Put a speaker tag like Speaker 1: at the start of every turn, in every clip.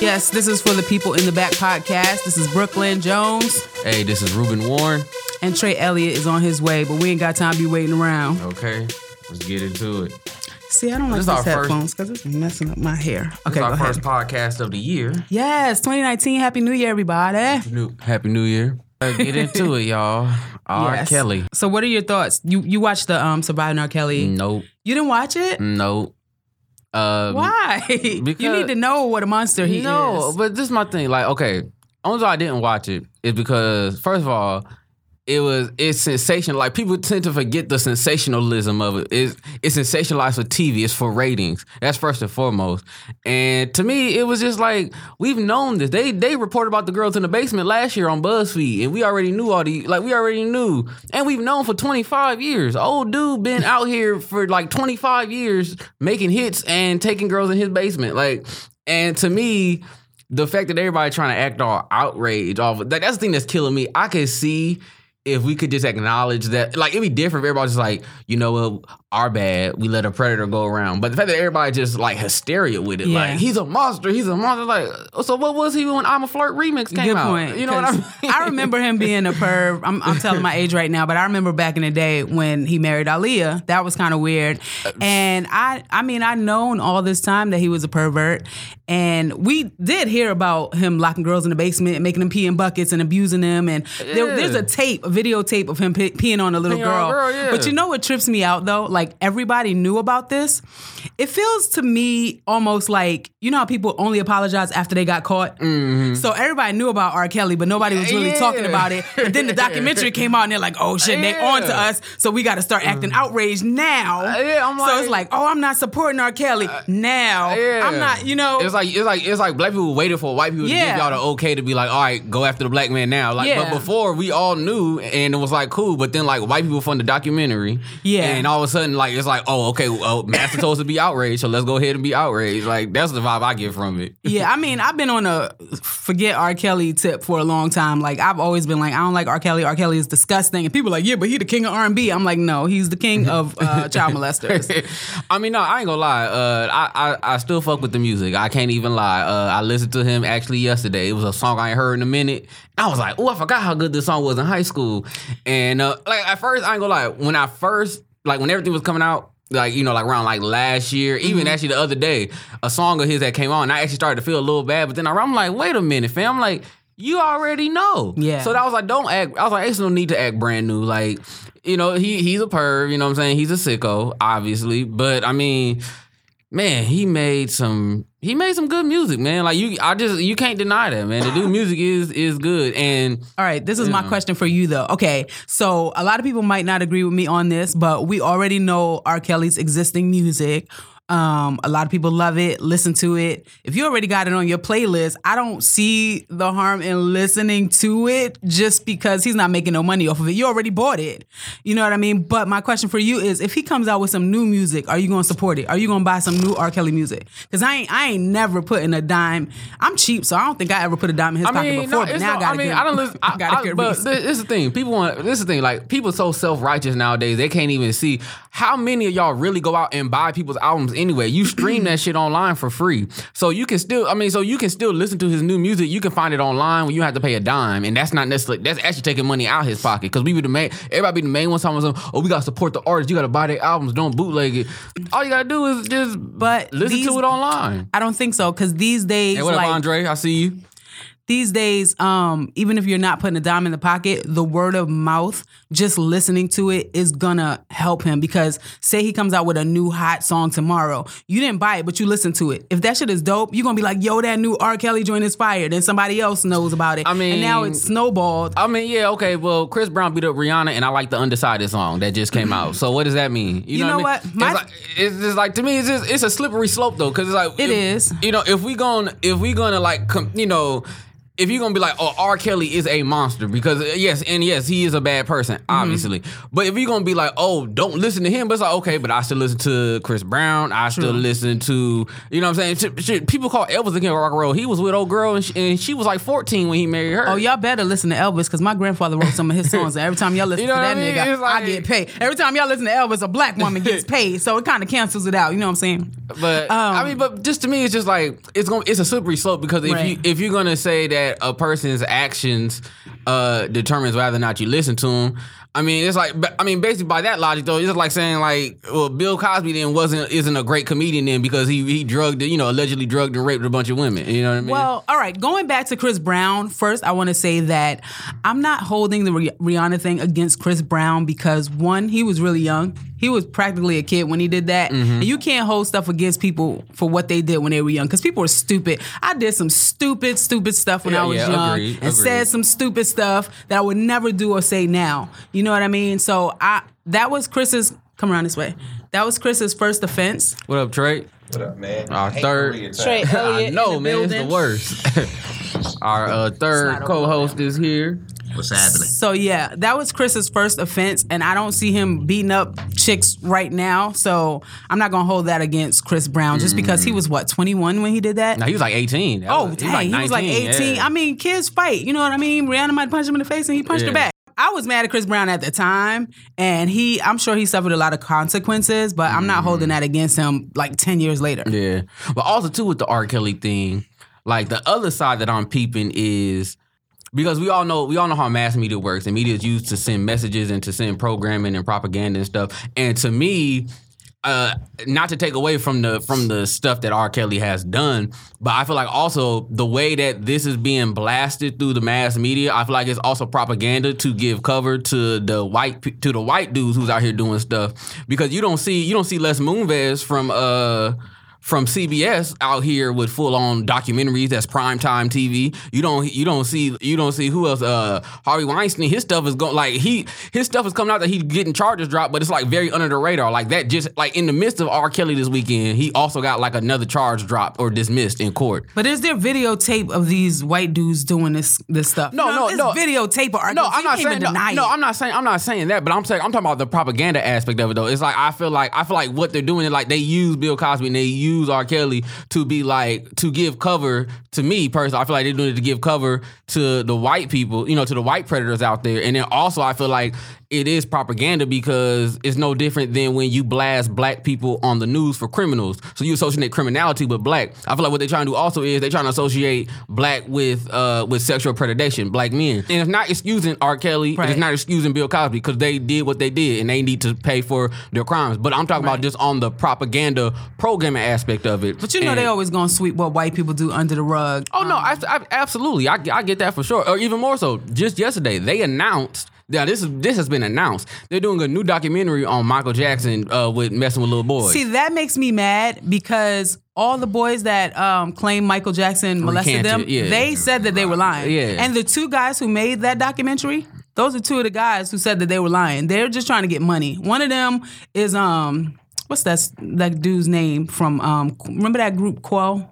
Speaker 1: Yes, this is for the people in the back podcast. This is Brooklyn Jones,
Speaker 2: Hey, this is Rubyn Warren.
Speaker 1: and Trey Elliot is on his way, but we ain't got time to be waiting around.
Speaker 2: Okay, let's get into it.
Speaker 1: See, I don't like
Speaker 2: This
Speaker 1: these headphones because it's messing up my hair.
Speaker 2: This
Speaker 1: Okay,
Speaker 2: our
Speaker 1: ahead.
Speaker 2: first podcast of the year.
Speaker 1: Yes, 2019. Happy New Year, everybody.
Speaker 2: New, Happy New Year. Get into it, y'all. R.
Speaker 1: Yes.
Speaker 2: Kelly.
Speaker 1: So, what are your thoughts? You you watched the um Surviving R. Kelly?
Speaker 2: Nope.
Speaker 1: You didn't watch it?
Speaker 2: Nope. Um,
Speaker 1: Why? you need to know what a monster he
Speaker 2: no,
Speaker 1: is.
Speaker 2: No, but this is my thing. Like, okay, only reason I didn't watch it is because first of all, it was it's sensational. Like people tend to forget the sensationalism of it. It's it's sensationalized for TV. It's for ratings. That's first and foremost. And to me, it was just like we've known this. They they reported about the girls in the basement last year on BuzzFeed, and we already knew all the like we already knew, and we've known for twenty five years. Old dude been out here for like twenty five years making hits and taking girls in his basement. Like, and to me the fact that everybody trying to act all outraged off that, that's the thing that's killing me. I can see if we could just acknowledge that, like it'd be different if everybody's just like, you know what, our bad, we let a predator go around. But the fact that everybody just like hysteria with it,
Speaker 1: Yeah.
Speaker 2: like he's a monster, he's a monster. Like, so what was he when I'm a Flirt remix came
Speaker 1: Good
Speaker 2: out?
Speaker 1: point.
Speaker 2: You know what I mean?
Speaker 1: I remember him being a perv. I'm, I'm telling my age right now, but I remember back in the day when he married Aaliyah. That was kind of weird. And I, I mean, I known all this time that he was a pervert, and we did hear about him locking girls in the basement and making them pee in buckets and abusing them. And there,
Speaker 2: Yeah.
Speaker 1: there's a tape, a videotape of him pe- peeing on a little
Speaker 2: Peeing
Speaker 1: girl.
Speaker 2: a girl, yeah.
Speaker 1: But you know what trips me out though? Like everybody knew about this. It feels to me almost like you know how people only apologize after they got caught. Mm-hmm. So everybody knew about R. Kelly, but nobody was really
Speaker 2: Yeah.
Speaker 1: talking about it. And then the documentary came out, and they're like, "Oh shit, they on to us." So we got to start acting mm-hmm. outraged now.
Speaker 2: Uh, yeah, I'm
Speaker 1: so it's
Speaker 2: like-
Speaker 1: like, "Oh, I'm not supporting R. Kelly uh, now.
Speaker 2: Yeah.
Speaker 1: I'm not." You know,
Speaker 2: It's like it's like it's like black people waited for white people to
Speaker 1: Yeah.
Speaker 2: give y'all the okay to be like, all right, go after the black man now. Like,
Speaker 1: Yeah.
Speaker 2: but before we all knew, and it was like cool. But then like white people from the documentary,
Speaker 1: Yeah.
Speaker 2: and all of a sudden like it's like, oh, okay, well, Master told us to be outraged, so let's go ahead and be outraged. Like that's the vibe I get from it.
Speaker 1: Yeah, I mean, I've been on a forget R. Kelly tip for a long time. Like, I've always been like, I don't like R. Kelly. R. Kelly is disgusting. And people are like, yeah, but he the king of R and B. I'm like, no, he's the king of uh, child molesters.
Speaker 2: I mean, no, I ain't gonna lie. Uh, I, I I still fuck with the music. I can't even lie. Uh, I listened to him actually yesterday. It was a song I ain't heard in a minute. I was like, oh, I forgot how good this song was in high school. And uh, like at first, I ain't gonna lie. When I first like when everything was coming out. Like you know, like around like last year, even
Speaker 1: Mm-hmm.
Speaker 2: actually the other day, a song of his that came on, I actually started to feel a little bad. But then I'm like, wait a minute, fam. I'm like, you already know.
Speaker 1: Yeah.
Speaker 2: So that was like, don't act. I was like, there's no need to act brand new. Like, you know, he he's a perv. You know what I'm saying? He's a sicko, obviously. But I mean, man, he made some he made some good music, man. Like you, I just you can't deny that, man. The dude music is is good, and
Speaker 1: All right, this is my question for you though. Okay, so a lot of people might not agree with me on this, but we already know R. Kelly's existing music. Um, a lot of people love it, listen to it. If you already got it on your playlist, I don't see the harm in listening to it just because he's not making no money off of it. You already bought it. You know what I mean? But my question for you is if he comes out with some new music, are you gonna support it? Are you gonna buy some new R. Kelly music? Because I ain't I ain't never putting a dime. I'm cheap, so I don't think I ever put a dime in his
Speaker 2: I
Speaker 1: pocket before.
Speaker 2: no,
Speaker 1: but now
Speaker 2: no,
Speaker 1: I gotta
Speaker 2: I mean,
Speaker 1: get,
Speaker 2: I don't listen. I,
Speaker 1: gotta
Speaker 2: I,
Speaker 1: get
Speaker 2: but
Speaker 1: reason.
Speaker 2: this, this is the thing. People want. This is the thing. Like people so self righteous nowadays. They can't even see how many of y'all really go out and buy people's albums anyway. You stream that shit online for free, so you can still. I mean, so you can still listen to his new music. You can find it online when you have to pay a dime, and that's not necessarily. That's actually taking money out of his pocket because we be the main. Everybody be the main one talking about, something. oh, we gotta support the artists. You gotta buy their albums. Don't bootleg it. All you gotta do is just
Speaker 1: But
Speaker 2: listen
Speaker 1: these-
Speaker 2: to it online.
Speaker 1: I don't think so because these days,
Speaker 2: Hey, what up,
Speaker 1: like
Speaker 2: Andre? I see you.
Speaker 1: These days, um, even if you're not putting a dime in the pocket, the word of mouth, just listening to it is gonna help him because say he comes out with a new hot song tomorrow, you didn't buy it, but you listen to it. If that shit is dope, you're gonna be like, yo, that new R. Kelly joint is fire. Then somebody else knows about it.
Speaker 2: I mean-
Speaker 1: and now it's snowballed.
Speaker 2: I mean, yeah, okay. Well, Chris Brown beat up Rihanna, and I like the Undecided song that just came out. So what does that mean?
Speaker 1: You know
Speaker 2: I mean?
Speaker 1: what?
Speaker 2: It's,
Speaker 1: My-
Speaker 2: like, it's just like to me, it's just it's a slippery slope though, because it's like
Speaker 1: It
Speaker 2: if-
Speaker 1: is.
Speaker 2: You know, if we gonna if we gonna like com- you know. If you're gonna be like, oh, R. Kelly is a monster because uh, yes, and yes, he is a bad person,
Speaker 1: Mm-hmm.
Speaker 2: obviously. But if you're gonna be like, oh, don't listen to him, but it's like, okay, but I still listen to Chris Brown. I still listen to, you know, what I'm saying, shit, shit, people call Elvis the king of rock and roll. He was with old girl, and she, and she was like 14 when he married her.
Speaker 1: Oh, y'all better listen to Elvis because my grandfather wrote some of his songs, and every time y'all listen
Speaker 2: You know
Speaker 1: to that
Speaker 2: I mean?
Speaker 1: nigga,
Speaker 2: like-
Speaker 1: I get paid. Every time y'all listen to Elvis, a black woman gets paid, so it kind of cancels it out. You know what I'm saying?
Speaker 2: But I mean, but just to me, it's just like it's going. It's a slippery slope because if you if you're gonna say that a person's actions uh determines whether or not you listen to them. I mean, it's like, I mean, basically by that logic, though, it's just like saying like, well, Bill Cosby then wasn't isn't a great comedian then because he he drugged, you know, allegedly drugged and raped a bunch of women. You know what I mean?
Speaker 1: Well, all right. Going back to Chris Brown, first, I want to say that I'm not holding the Rih- Rihanna thing against Chris Brown because one, he was really young. He was practically a kid when he did that.
Speaker 2: Mm-hmm.
Speaker 1: And you can't hold stuff against people for what they did when they were young because people are stupid. I did some stupid, stupid stuff when
Speaker 2: Yeah,
Speaker 1: I was
Speaker 2: yeah,
Speaker 1: young
Speaker 2: agreed,
Speaker 1: and said some stupid stuff that I would never do or say now. You know what I mean? So I that was Chris's. Come around this way. That was Chris's first offense.
Speaker 2: what up, Trey?
Speaker 3: What up, man?
Speaker 2: Our third-
Speaker 3: Korea time.
Speaker 1: Trey
Speaker 2: I
Speaker 1: Elliot
Speaker 2: know,
Speaker 1: in the
Speaker 2: man, it's the worst. Our uh, third co-host is here.
Speaker 3: What's happening?
Speaker 1: So yeah, that was Chris's first offense, and I don't see him beating up chicks right now. So I'm not gonna hold that against Chris Brown just because he mm. was what 21 when he did that.
Speaker 2: Now he was like 18. That
Speaker 1: oh,
Speaker 2: was-
Speaker 1: dang, he was like
Speaker 2: 19,
Speaker 1: 18.
Speaker 2: yeah.
Speaker 1: I mean, kids fight. You know what I mean? Rihanna might punch him in the face, and he punched her back. I was mad at Chris Brown at the time, and he, I'm sure he suffered a lot of consequences, but I'm not holding mm. that against him like 10 years later.
Speaker 2: Yeah. But also too with the R. Kelly thing, like the other side that I'm peeping is because we all know we all know how mass media works and media is used to send messages and to send programming and propaganda and stuff. And to me, uh, not to take away from the from the stuff that R. Kelly has done, but I feel like also the way that this is being blasted through the mass media, I feel like it's also propaganda to give cover to the white to the white dudes who's out here doing stuff because you don't see you don't see Les Moonves from uh from CBS out here with full on documentaries that's primetime TV. You don't you don't see you don't see who else uh Harvey Weinstein his stuff is going like he his stuff is coming out that he's getting charges dropped but it's like very under the radar like that just like in the midst of R Kelly this weekend he also got like another charge dropped or dismissed in court.
Speaker 1: But is there videotape of these white dudes doing this this stuff?
Speaker 2: No, no,
Speaker 1: it's
Speaker 2: no.
Speaker 1: videotape of R.
Speaker 2: No, I'm not saying no, no. I'm not saying I'm not saying that, but I'm saying I'm talking about the propaganda aspect of it though. It's like I feel like I feel like what they're doing is like they use Bill Cosby and they use R. Kelly to be like to give cover to me personally. I feel like they're doing it to give cover to the white people, you know, to the white predators out there. And then also I feel like it is propaganda because it's no different than when you blast black people on the news for criminals. So you associate criminality with black. I feel like what they're trying to do also is they're trying to associate black with uh with sexual predation, black men. And it's not excusing R. Kelly,
Speaker 1: Right.
Speaker 2: it's not excusing Bill Cosby because they did what they did and they need to pay for their crimes. But I'm talking about just on the propaganda programming aspect of it.
Speaker 1: But you know
Speaker 2: And-
Speaker 1: they always gonna sweep what white people do under the rug.
Speaker 2: Oh no, I, I absolutely, I, I get that for sure. Or even more so, just yesterday they announced. Now this is this has been announced. They're doing a new documentary on Michael Jackson uh, with messing with little boys.
Speaker 1: See, that makes me mad because all the boys that um, claim Michael Jackson molested them,
Speaker 2: yeah.
Speaker 1: they said that they were lying.
Speaker 2: Yeah.
Speaker 1: And the two guys who made that documentary, those are two of the guys who said that they were lying. They're just trying to get money. One of them is um, what's that that dude's name from um, remember that group Quo?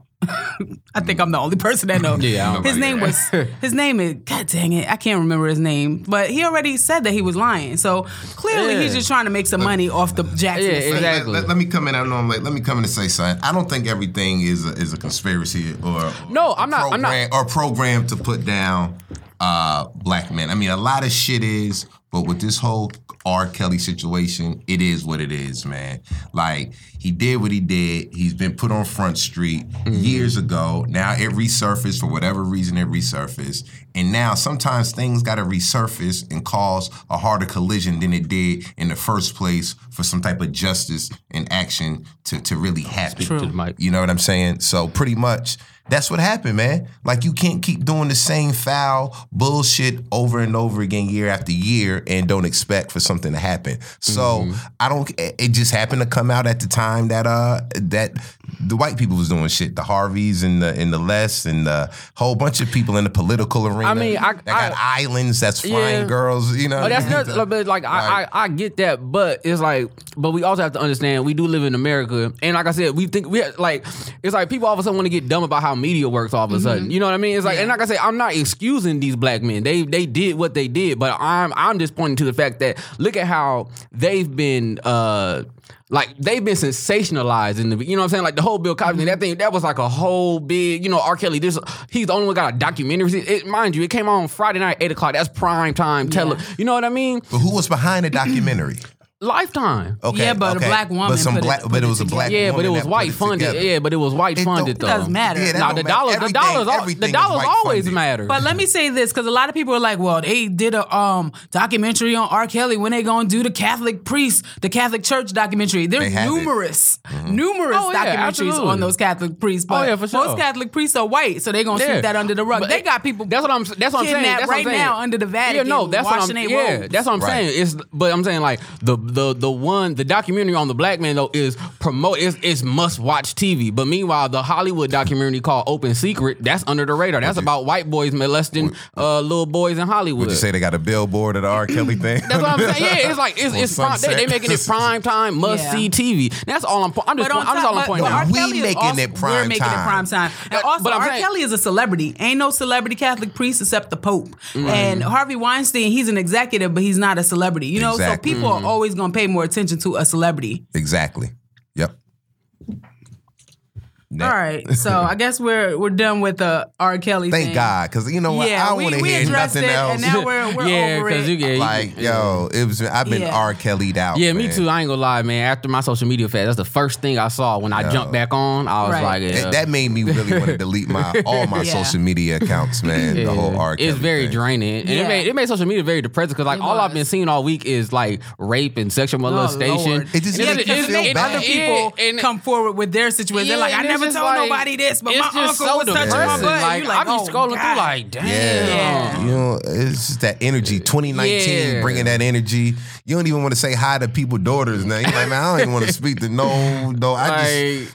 Speaker 1: I think I'm the only person that knows.
Speaker 2: Yeah,
Speaker 1: his name was his name is God dang it, I can't remember his name, but he already said that he was lying. So clearly
Speaker 2: Yeah.
Speaker 1: he's just trying to make some money off the Jackson.
Speaker 2: Yeah,
Speaker 1: estate.
Speaker 2: exactly.
Speaker 3: Let, let- let me come in. I know I'm late. Let me come in and say something. I don't think everything is a, is a conspiracy or
Speaker 2: No, I'm not- I'm not-
Speaker 3: program, or program to put down uh, black men. I mean, a lot of shit is, but with this whole R. Kelly situation, it is what it is, man. Like he did what he did. He's been put on Front Street mm-hmm. years ago. Now it resurfaced for whatever reason it resurfaced, and now sometimes things got to resurface and cause a harder collision than it did in the first place for some type of justice and action to to really happen.
Speaker 2: to the mic.
Speaker 3: You know what I'm saying? So pretty much that's what happened, man. Like you can't keep doing the same foul bullshit over and over again year after year and don't expect for something to happen. So I don't it it just happened to come out at the time that uh that the white people was doing shit. The Harveys and the and the Les and the whole bunch of people in the political arena.
Speaker 2: I mean, I-
Speaker 3: that got
Speaker 2: I-
Speaker 3: islands that's flying
Speaker 2: Yeah.
Speaker 3: girls, you know.
Speaker 2: Oh, that's not, but like I, I, I get that, but it's like, but we also have to understand we do live in America, and like I said, we think we like it's like people all of a sudden want to get dumb about how media works all of a sudden. You know what I mean? It's like, and like I say, I'm not excusing these black men. They they did what they did, but I'm I'm just pointing to the fact that look at how they've been. uh like they've been sensationalized in the, you know what I'm saying? Like the whole Bill Cosby thing, that mm-hmm. thing, that was like a whole big, you know, R. Kelly. This he's the only one got a documentary. It, mind you, it came on Friday night, eight o'clock. That's prime time. Tele, you know what I mean?
Speaker 3: But who was behind the documentary?
Speaker 2: Lifetime.
Speaker 3: Okay,
Speaker 1: Yeah, but a black woman
Speaker 3: But some
Speaker 1: put it-
Speaker 3: black,
Speaker 1: put
Speaker 3: but it
Speaker 1: it
Speaker 3: was a black.
Speaker 1: together.
Speaker 2: Yeah, but it was white
Speaker 3: it
Speaker 2: funded.
Speaker 3: together.
Speaker 2: Yeah, but it was white
Speaker 3: It don't-
Speaker 2: funded
Speaker 3: it
Speaker 1: doesn't matter.
Speaker 3: Yeah, that
Speaker 2: Nah, the
Speaker 3: matter.
Speaker 2: dollars, the
Speaker 3: Everything-
Speaker 2: dollars, al- the
Speaker 3: is
Speaker 2: dollars always
Speaker 3: funded.
Speaker 2: matter.
Speaker 1: But let me say this, because a lot of people are like, well, they did a um documentary on R. Kelly. When they gonna do the Catholic priest, the Catholic Church documentary? There's
Speaker 3: They have. Mm-hmm.
Speaker 1: numerous, numerous
Speaker 2: Oh, yeah,
Speaker 1: documentaries
Speaker 2: absolutely.
Speaker 1: on those Catholic priests. But
Speaker 2: Oh, yeah, for sure.
Speaker 1: most Catholic priests are white, so they gonna
Speaker 2: Yeah.
Speaker 1: sweep that under the rug.
Speaker 2: But
Speaker 1: they got people.
Speaker 2: That's what I'm. That's what I'm saying. That's what I'm
Speaker 1: right
Speaker 2: saying.
Speaker 1: now under the Vatican,
Speaker 2: Yeah, no, that's what I'm.
Speaker 1: washing
Speaker 2: Yeah, that's what I'm saying. It's but I'm saying like the the the one the documentary on the black man though is promote is is must watch TV. But meanwhile, the Hollywood documentary called Open Secret that's under the radar. That's
Speaker 3: you-
Speaker 2: about white boys molesting uh, little boys in Hollywood.
Speaker 3: Would you say they got a billboard at the R. Kelly thing?
Speaker 2: That's what I'm saying. Yeah, it's like it's, it's prime, they, they making it prime time must see TV. That's all I'm. po- I'm just.
Speaker 1: But
Speaker 2: I'm just all I'm pointing out.
Speaker 3: We making
Speaker 1: also,
Speaker 3: it prime.
Speaker 1: We're making
Speaker 3: time.
Speaker 1: it prime time. And
Speaker 2: But-
Speaker 1: also,
Speaker 2: but
Speaker 1: R.
Speaker 2: saying-
Speaker 1: Kelly is a celebrity. Ain't no celebrity Catholic priest except the Pope. And Harvey Weinstein, he's an executive, but he's not a celebrity. You know,
Speaker 3: Exactly.
Speaker 1: so people are always gonna pay more attention to a celebrity.
Speaker 3: exactly. Yep.
Speaker 1: All right, so I guess we're we're done with the R. Kelly.
Speaker 3: Thank
Speaker 1: thing.
Speaker 3: God, because you know what?
Speaker 1: Yeah,
Speaker 3: I don't
Speaker 1: we,
Speaker 3: want to
Speaker 1: we
Speaker 3: hear
Speaker 1: addressed
Speaker 3: nothing
Speaker 1: it,
Speaker 3: else.
Speaker 1: and now we're we're
Speaker 2: yeah,
Speaker 1: over it.
Speaker 2: you get
Speaker 3: like, yo, it was. I've been
Speaker 1: Yeah.
Speaker 3: R. Kelly'd out.
Speaker 2: Yeah, me
Speaker 3: man.
Speaker 2: too. I ain't gonna lie, man. After my social media fad, that's the first thing I saw when I jumped back on. I was
Speaker 1: Right.
Speaker 2: like,
Speaker 3: It-
Speaker 2: yeah.
Speaker 3: that made me really want to delete my all my
Speaker 1: Yeah.
Speaker 3: social media accounts, man. The whole R. Kelly
Speaker 2: It's very
Speaker 3: thing.
Speaker 2: draining, and
Speaker 1: Yeah.
Speaker 2: it made it made social media very depressing because like
Speaker 1: It
Speaker 2: all I've been seeing all week is like rape and sexual oh, molestation.
Speaker 1: Lord.
Speaker 3: It just
Speaker 1: Yeah,
Speaker 3: make you
Speaker 1: because
Speaker 3: feel
Speaker 1: make
Speaker 3: bad.
Speaker 1: other people come forward with their situation. They're like, I
Speaker 2: and it's
Speaker 1: never told
Speaker 2: like-
Speaker 1: nobody this, but my uncle was touching my
Speaker 2: depressing.
Speaker 1: butt.
Speaker 2: Like,
Speaker 1: you like,
Speaker 2: I be
Speaker 1: oh,
Speaker 2: scrolling
Speaker 1: God.
Speaker 2: through like, damn.
Speaker 3: Yeah. You know, it's just that energy. 2019,
Speaker 2: Yeah.
Speaker 3: bringing that energy. You don't even want to say hi to people' daughters now. You're like, man, I don't even want to speak to no, no. I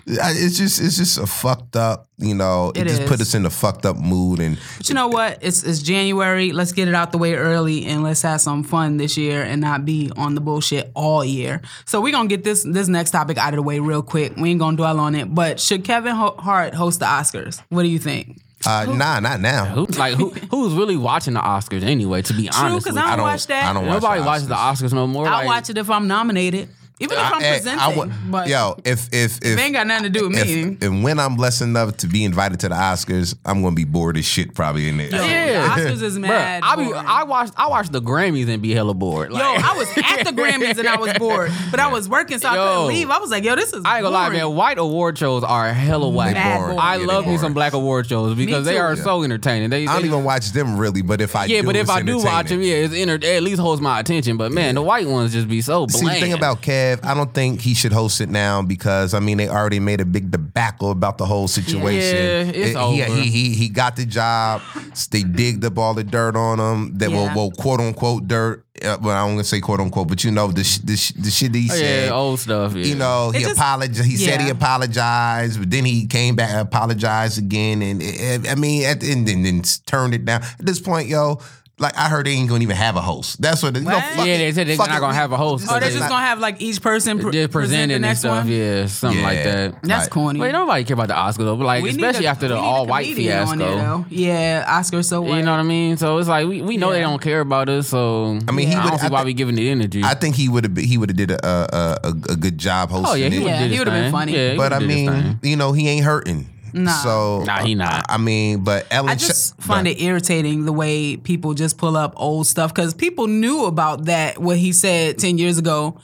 Speaker 3: just, I, it's just, it's just a fucked up. You know, it,
Speaker 1: It
Speaker 3: just put us in a fucked up mood. And
Speaker 1: But you know what? It's it's January. Let's get it out the way early and let's have some fun this year and not be on the bullshit all year. So we're gonna get this this next topic out of the way real quick. We ain't gonna dwell on it. But should Kevin Hart host the Oscars? What do you think?
Speaker 3: Uh, nah, not now.
Speaker 2: Who, like who who's really watching the Oscars anyway? To be
Speaker 1: True,
Speaker 2: honest,
Speaker 1: because
Speaker 2: with
Speaker 1: I don't, watch that.
Speaker 3: I don't watch
Speaker 2: nobody
Speaker 3: the
Speaker 2: watches the Oscars no more.
Speaker 1: I'll
Speaker 2: like,
Speaker 1: watch it if I'm nominated, even if I'm
Speaker 3: I- I-
Speaker 1: presenting.
Speaker 3: I would-
Speaker 1: but
Speaker 3: yo, if if if
Speaker 1: it ain't got nothing to do with
Speaker 3: if,
Speaker 1: me.
Speaker 3: and when I'm blessed enough to be invited to the Oscars, I'm gonna be bored as shit probably in there.
Speaker 1: Yo,
Speaker 2: Yeah.
Speaker 1: the Oscars is
Speaker 2: Bruh,
Speaker 1: mad.
Speaker 2: I be. I watched I watched the Grammys and be hella bored. Like,
Speaker 1: Yo, I was at the Grammys and I was bored, but I was working, so I
Speaker 2: Yo.
Speaker 1: couldn't leave. I was like, "Yo, this is."
Speaker 2: I ain't gonna lie, man. White award shows are hella whack.
Speaker 1: Mad
Speaker 3: boring.
Speaker 1: boring.
Speaker 2: I
Speaker 3: Yeah,
Speaker 2: love me some black award shows because they are
Speaker 3: Yeah.
Speaker 2: so entertaining. They,
Speaker 3: I don't
Speaker 2: they-
Speaker 3: even watch them really, but if I
Speaker 2: yeah,
Speaker 3: do,
Speaker 2: but if
Speaker 3: it's
Speaker 2: I do watch them, yeah, it's inter- it at least holds my attention. But man, the white ones just be so bland.
Speaker 3: See, the thing about Kev, I don't think he should host it now because I mean they already made a big debacle about the whole situation.
Speaker 2: Yeah, it's
Speaker 3: he,
Speaker 2: over.
Speaker 3: he he he got the job. They digged up all the dirt on him. That
Speaker 1: Yeah.
Speaker 3: well, well, quote unquote dirt. Uh, well, I don't gonna say quote unquote, but you know the sh- the, sh- the shit that he
Speaker 2: Oh,
Speaker 3: said.
Speaker 2: yeah, old stuff. Yeah.
Speaker 3: You know, he apologized. He said he apologized, but then he came back and apologized again. And uh, I mean, at the end, and then turned it down. At this point, yo, like I heard they ain't gonna even have a host. That's what. You know,
Speaker 1: What?
Speaker 3: fuck
Speaker 2: Yeah,
Speaker 3: it.
Speaker 2: they said they're
Speaker 3: Fuck
Speaker 2: not
Speaker 3: it.
Speaker 2: gonna have a host.
Speaker 1: Oh, they're just
Speaker 2: not-
Speaker 1: gonna have like each person pr-
Speaker 2: just
Speaker 1: present the
Speaker 2: presenting and
Speaker 1: next
Speaker 2: stuff.
Speaker 1: one.
Speaker 2: Yeah, something like that.
Speaker 1: That's
Speaker 3: Right.
Speaker 1: corny.
Speaker 2: Wait, nobody care about the Oscars though. But like,
Speaker 1: We
Speaker 2: especially
Speaker 1: a-
Speaker 2: after the
Speaker 1: we need a
Speaker 2: all white
Speaker 1: comedian on there,
Speaker 2: fiasco.
Speaker 1: Yeah, Oscar so white.
Speaker 2: You know what I mean? So it's like we, we know they don't care about us. So
Speaker 3: I mean, he
Speaker 2: I don't see
Speaker 3: I
Speaker 2: why
Speaker 3: thi-
Speaker 2: we giving the energy.
Speaker 3: I think he would have he would have did a, a a a good job hosting
Speaker 2: oh yeah, he
Speaker 3: it.
Speaker 2: would
Speaker 1: Yeah,
Speaker 2: have
Speaker 1: he would've been funny.
Speaker 3: But I
Speaker 2: would've did his
Speaker 3: mean, you know, he ain't hurting.
Speaker 1: Nah.
Speaker 3: So
Speaker 2: Nah, he not.
Speaker 3: I mean, but Ellen
Speaker 1: I
Speaker 3: Sh-
Speaker 1: just find
Speaker 3: but-
Speaker 1: it irritating the way people just pull up old stuff because people knew about that what he said ten years ago.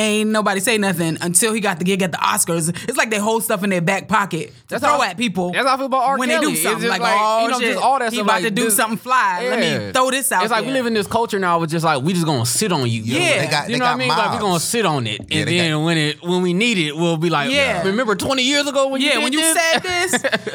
Speaker 1: Ain't nobody say nothing until he got the gig at the Oscars. It's like they hold stuff in their back pocket to
Speaker 2: That's
Speaker 1: throw
Speaker 2: how-
Speaker 1: at people.
Speaker 2: that's how I feel about R.
Speaker 1: when
Speaker 2: Kelly.
Speaker 1: they do something. Like,
Speaker 2: like,
Speaker 1: oh
Speaker 2: you know,
Speaker 1: shit,
Speaker 2: just all that
Speaker 1: he
Speaker 2: stuff,
Speaker 1: about
Speaker 2: like,
Speaker 1: to do
Speaker 2: this-
Speaker 1: something fly. Let me throw this out.
Speaker 2: It's like we live in this culture now with just like we just gonna sit on you.
Speaker 1: Yeah.
Speaker 3: They got-
Speaker 2: you
Speaker 3: they
Speaker 2: know what I
Speaker 3: got
Speaker 2: mean? Like we
Speaker 3: mobs.
Speaker 2: gonna sit on it, and
Speaker 3: they
Speaker 2: then
Speaker 3: got-
Speaker 2: when it when we need it, we'll be like,
Speaker 1: Yeah.
Speaker 2: Remember twenty years ago when
Speaker 1: Yeah,
Speaker 2: did
Speaker 1: when you
Speaker 2: this?
Speaker 1: said this,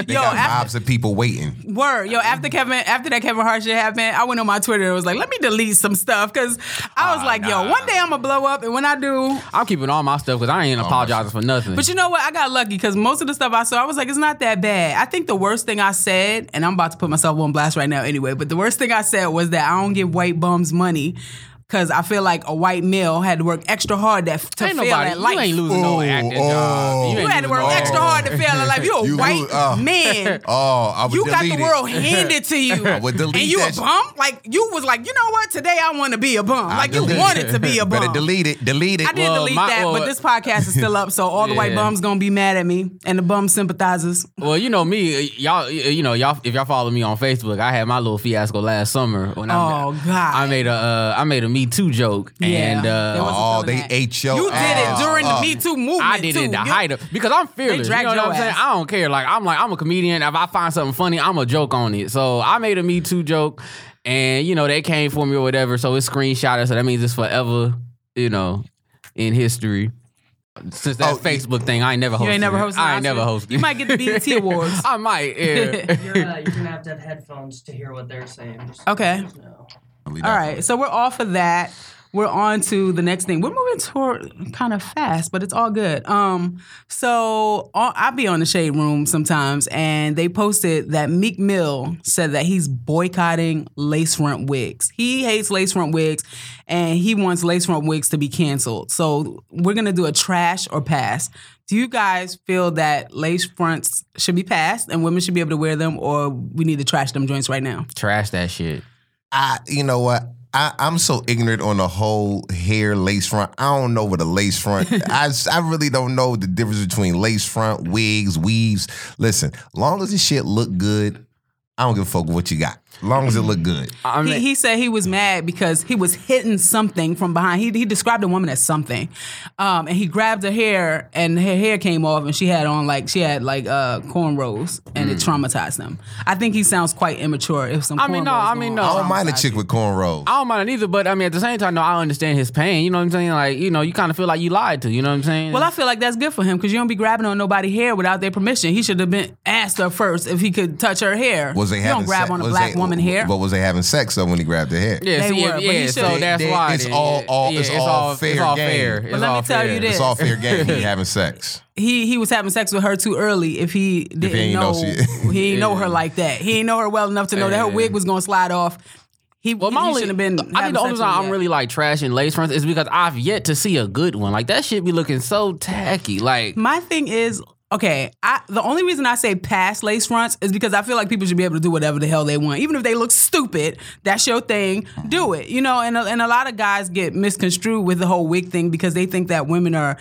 Speaker 3: They
Speaker 1: yo,
Speaker 3: got
Speaker 1: after,
Speaker 3: mobs of people waiting.
Speaker 1: Word, yo, after Kevin, after that Kevin Hart shit happened, I went on my Twitter and was like, let me delete some stuff because I was
Speaker 2: Ah,
Speaker 1: like, yo, one day I'm gonna blow up, and when I do,
Speaker 2: I'm keeping all my stuff because I ain't apologizing for nothing.
Speaker 1: but you know what? I got lucky because most of the stuff I saw, I was like, it's not that bad. I think the worst thing I said, and I'm about to put myself on blast right now anyway, but the worst thing I said was that I don't give white bums money. Cause I feel like a white male had to work extra hard that, to
Speaker 2: ain't
Speaker 1: fail
Speaker 2: nobody,
Speaker 1: at life.
Speaker 2: you ain't losing no
Speaker 3: Oh,
Speaker 2: acting
Speaker 3: oh.
Speaker 2: job.
Speaker 1: You
Speaker 2: ain't
Speaker 1: had to work
Speaker 2: no-
Speaker 1: extra hard to fail at life. You a
Speaker 3: You
Speaker 1: white
Speaker 3: lose- oh.
Speaker 1: man.
Speaker 3: Oh, I would
Speaker 1: You got the
Speaker 3: delete it.
Speaker 1: world handed to you.
Speaker 3: I would delete
Speaker 1: and you
Speaker 3: that
Speaker 1: a
Speaker 3: shit.
Speaker 1: bum? Like you was like, you know what? Today I want to be a bum.
Speaker 3: I
Speaker 1: like you
Speaker 3: delete
Speaker 1: wanted
Speaker 3: it.
Speaker 1: to be a bum.
Speaker 3: Better delete it. Delete it.
Speaker 1: I did
Speaker 2: Well,
Speaker 1: delete
Speaker 2: my-
Speaker 1: that,
Speaker 2: well-
Speaker 1: but this podcast is still up, so all the white bums gonna be mad at me and the bum sympathizers.
Speaker 2: Well, you know me, uh, y'all. Uh, you know y'all. If y'all follow me on Facebook, I had my little fiasco last summer when I
Speaker 1: Oh, God.
Speaker 2: I made a uh, I made a Me Too joke,
Speaker 1: Yeah,
Speaker 2: and
Speaker 1: there
Speaker 2: uh,
Speaker 1: was-
Speaker 3: Oh, they
Speaker 1: that.
Speaker 3: ate your
Speaker 1: You did it
Speaker 3: ass
Speaker 1: during the. Me Too movement.
Speaker 2: I did
Speaker 1: too.
Speaker 2: it the
Speaker 1: You-
Speaker 2: height of because I'm fearless. You know what I'm saying? I don't care. Like I'm like I'm a comedian. If I find something funny, I'm a joke on it. So I made a Me Too joke, and you know they came for me or whatever. So it's screenshotted. So that means it's forever. You know, in history. Since that
Speaker 3: Oh,
Speaker 2: Facebook thing, I ain't never hosted.
Speaker 1: You ain't never
Speaker 2: it.
Speaker 1: hosted.
Speaker 2: I ain't never
Speaker 1: Oscar?
Speaker 2: hosted.
Speaker 1: You might get the BET Awards.
Speaker 2: I might. Yeah.
Speaker 4: You're, uh, you're gonna have to have headphones to hear what they're saying. Just
Speaker 1: Okay.
Speaker 4: no.
Speaker 1: All right, so we're off of that. We're on to the next thing. We're moving toward kind of fast, but it's all good. Um, so uh, I'll be on the shade room sometimes, and they posted that Meek Mill said that he's boycotting lace front wigs. He hates lace front wigs, and he wants lace front wigs to be canceled. So we're gonna do a trash or pass. Do you guys feel that lace fronts should be passed and women should be able to wear them, or we need to trash them joints right now?
Speaker 2: Trash that shit.
Speaker 3: I, you know what? I, I'm so ignorant on the whole hair lace front. I don't know what a lace front. I, I really don't know the difference between lace front, wigs, weaves. Listen, long as the shit look good, I don't give a fuck what you got. Long as it looked good.
Speaker 2: I mean,
Speaker 1: he, he said he was mad because he was hitting something from behind. He, he described a woman as something, um, and he grabbed her hair, and her hair came off, and she had on like she had like uh, cornrows, and it traumatized him. I think he sounds quite immature. If some,
Speaker 2: I mean, no, I mean, no.
Speaker 3: I don't mind a chick
Speaker 1: you.
Speaker 3: with cornrows.
Speaker 2: I don't mind it either, but I mean, at the same time, no, I understand his pain. You know what I'm saying? Like, you know, you kind of feel like you lied to. You know what I'm saying?
Speaker 1: Well, I feel like that's good for him because you don't be grabbing on nobody hair without their permission. He should have been asked her first if he could touch her hair.
Speaker 3: Was they
Speaker 1: you
Speaker 3: having
Speaker 1: don't grab
Speaker 3: sex?
Speaker 1: on a black
Speaker 3: they-
Speaker 1: woman hair.
Speaker 3: But was they having sex though when he grabbed her hair?
Speaker 2: yeah,
Speaker 1: They
Speaker 2: see,
Speaker 1: were,
Speaker 2: if-
Speaker 1: but
Speaker 2: yeah,
Speaker 1: he
Speaker 2: so
Speaker 1: should-
Speaker 2: that's
Speaker 3: They-
Speaker 2: why
Speaker 3: it's all- all-
Speaker 2: yeah,
Speaker 3: it's all fair
Speaker 2: it's all
Speaker 3: game.
Speaker 2: fair.
Speaker 3: But
Speaker 2: It's
Speaker 1: let me tell you this.
Speaker 3: It's all fair game. He having sex.
Speaker 1: he he was having sex with her too early if he didn't
Speaker 3: ain't
Speaker 1: know,
Speaker 3: know she-
Speaker 1: he didn't know her like that. He didn't know her well enough to know that her wig was gonna slide off. He,
Speaker 2: Well, my
Speaker 1: he
Speaker 2: only,
Speaker 1: shouldn't have been.
Speaker 2: I think the only reason I'm really like trashing lace fronts is because I've yet to see a good one. Like that shit be looking so tacky. Like
Speaker 1: My thing is. Okay, I, the only reason I say pass lace fronts is because I feel like people should be able to do whatever the hell they want, even if they look stupid. That's your thing. Do mm-hmm. it, you know. And a, and a lot of guys get misconstrued with the whole wig thing because they think that women are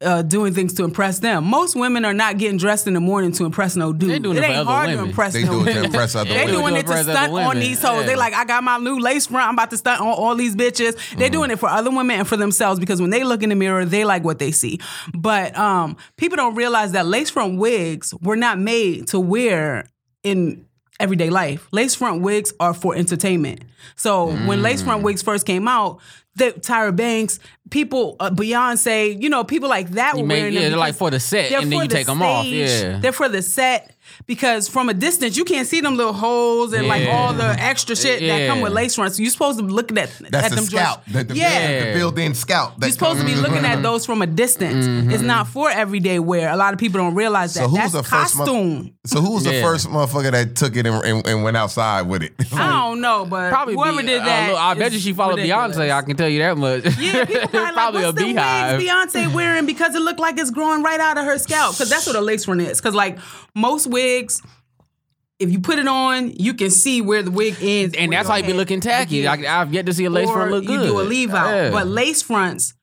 Speaker 1: uh, doing things to impress them. Most women are not getting dressed in the morning to impress no dude.
Speaker 2: They doing
Speaker 1: it
Speaker 2: it
Speaker 1: ain't
Speaker 2: other
Speaker 1: hard to
Speaker 2: women.
Speaker 1: impress
Speaker 3: They
Speaker 1: no
Speaker 3: do it to impress other
Speaker 1: They
Speaker 3: women.
Speaker 1: doing
Speaker 2: to
Speaker 1: it to stunt on
Speaker 2: women.
Speaker 1: these hoes. They like, I got my new lace front. I'm about to stunt on all these bitches.
Speaker 3: Mm-hmm.
Speaker 1: They're doing it for other women and for themselves because when they look in the mirror, they like what they see. But um, people don't realize that lace front wigs were not made to wear in everyday life. Lace front wigs are for entertainment. So when lace
Speaker 2: Mm.
Speaker 1: front wigs first came out, the Tyra Banks, people, uh, Beyonce, you know, people like that were
Speaker 2: You make-
Speaker 1: wearing
Speaker 2: yeah,
Speaker 1: them.
Speaker 2: they're like for the set, and then you
Speaker 1: the
Speaker 2: them off, yeah.
Speaker 1: They're for the set because from a distance you can't see them little holes and like all the extra shit that come with lace fronts. You're supposed to be looking at
Speaker 3: That's
Speaker 1: at
Speaker 3: the
Speaker 1: them
Speaker 3: scout. The, the,
Speaker 1: yeah.
Speaker 3: the built-in scout. that
Speaker 1: You're supposed to be looking at those from a distance.
Speaker 2: Mm-hmm.
Speaker 1: It's not for everyday wear. A lot of people don't realize that.
Speaker 3: So who's
Speaker 1: That's
Speaker 3: the first mo- So who was the first motherfucker that took it and, and, and went outside with it?
Speaker 1: I don't know, but
Speaker 2: probably
Speaker 1: whoever
Speaker 2: be,
Speaker 1: did
Speaker 2: uh,
Speaker 1: that.
Speaker 2: look, I bet you she followed
Speaker 1: ridiculous.
Speaker 2: Beyonce. I can tell you that much.
Speaker 1: Yeah, people
Speaker 2: It's
Speaker 1: probably, like, what's
Speaker 2: a
Speaker 1: the
Speaker 2: beehive.
Speaker 1: wigs Beyonce wearing because it looked like it's growing right out of her scalp. Because that's what a lace front is. Because like most wigs, if you put it on, you can see where the wig ends,
Speaker 2: and that's how you be looking tacky.
Speaker 1: begins.
Speaker 2: I've yet to see a lace front look good.
Speaker 1: you do a leave out.
Speaker 2: Yeah.
Speaker 1: But lace fronts,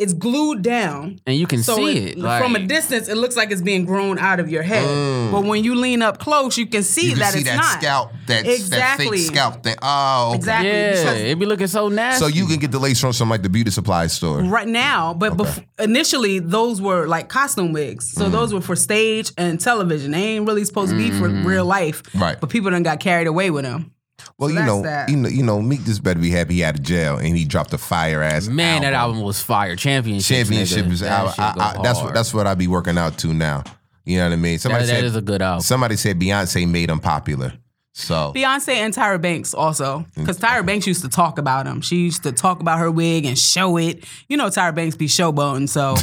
Speaker 1: it's glued down.
Speaker 2: and you can
Speaker 1: So
Speaker 2: see
Speaker 1: it-
Speaker 2: it. Like,
Speaker 1: from a distance, it looks like it's being grown out of your head. But when you lean up close, you can see
Speaker 3: Mm. You can
Speaker 1: that
Speaker 3: see
Speaker 1: it's
Speaker 3: that
Speaker 1: not.
Speaker 3: scalp, that,
Speaker 1: Exactly.
Speaker 3: that fake scalp thing. Oh, okay.
Speaker 1: Exactly.
Speaker 2: yeah,
Speaker 1: Because-
Speaker 2: it be looking so nasty.
Speaker 3: So you can get the lace from some like the beauty supply store.
Speaker 1: right now, but bef- initially those were like costume wigs. So those were for stage and television. They ain't really supposed to be for real life.
Speaker 3: Right.
Speaker 1: But people done got carried away with them.
Speaker 3: Well,
Speaker 1: So
Speaker 3: you know,
Speaker 1: that.
Speaker 3: you know, you know, Meek just better be happy he out of jail and he dropped a fire ass.
Speaker 2: Man, that album was fire. Championship.
Speaker 3: championship is
Speaker 2: That
Speaker 3: out. I, I, that's what
Speaker 2: hard.
Speaker 3: that's what I be working out to now. You know what I mean? Somebody
Speaker 2: That- that
Speaker 3: said
Speaker 2: is a good album.
Speaker 3: Somebody said Beyonce made him popular. So
Speaker 1: Beyonce and Tyra Banks also, because Tyra Banks used to talk about him. She used to talk about her wig and show it. You know, Tyra Banks be showboating, so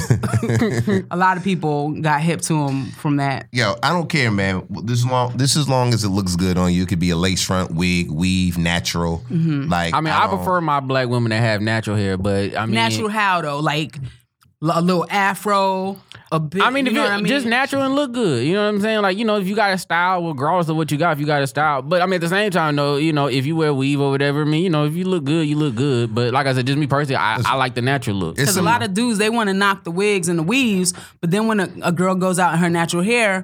Speaker 1: a lot of people got hip to him from that.
Speaker 3: Yo, I don't care, man. This long, this as long as it looks good on you. It could be a lace front, wig, weave, natural.
Speaker 1: Mm-hmm.
Speaker 3: Like
Speaker 2: I mean, I,
Speaker 3: don't-
Speaker 2: prefer my black women to have natural hair, but I mean,
Speaker 1: Natural how though, like a little afro, a bit.
Speaker 2: I mean,
Speaker 1: you
Speaker 2: if
Speaker 1: know
Speaker 2: it,
Speaker 1: what I mean?
Speaker 2: just natural and look good, you know what I'm saying? Like, you know, if you got a style, regardless of what you got, if you got a style. But I mean, at the same time, though, you know, if you wear weave or whatever, I mean, you know, if you look good, you look good. But like I said, just me personally, I, I like the natural look.
Speaker 1: Because a lot of dudes they want to knock the wigs and the weaves, but then when a, a girl goes out in her natural hair,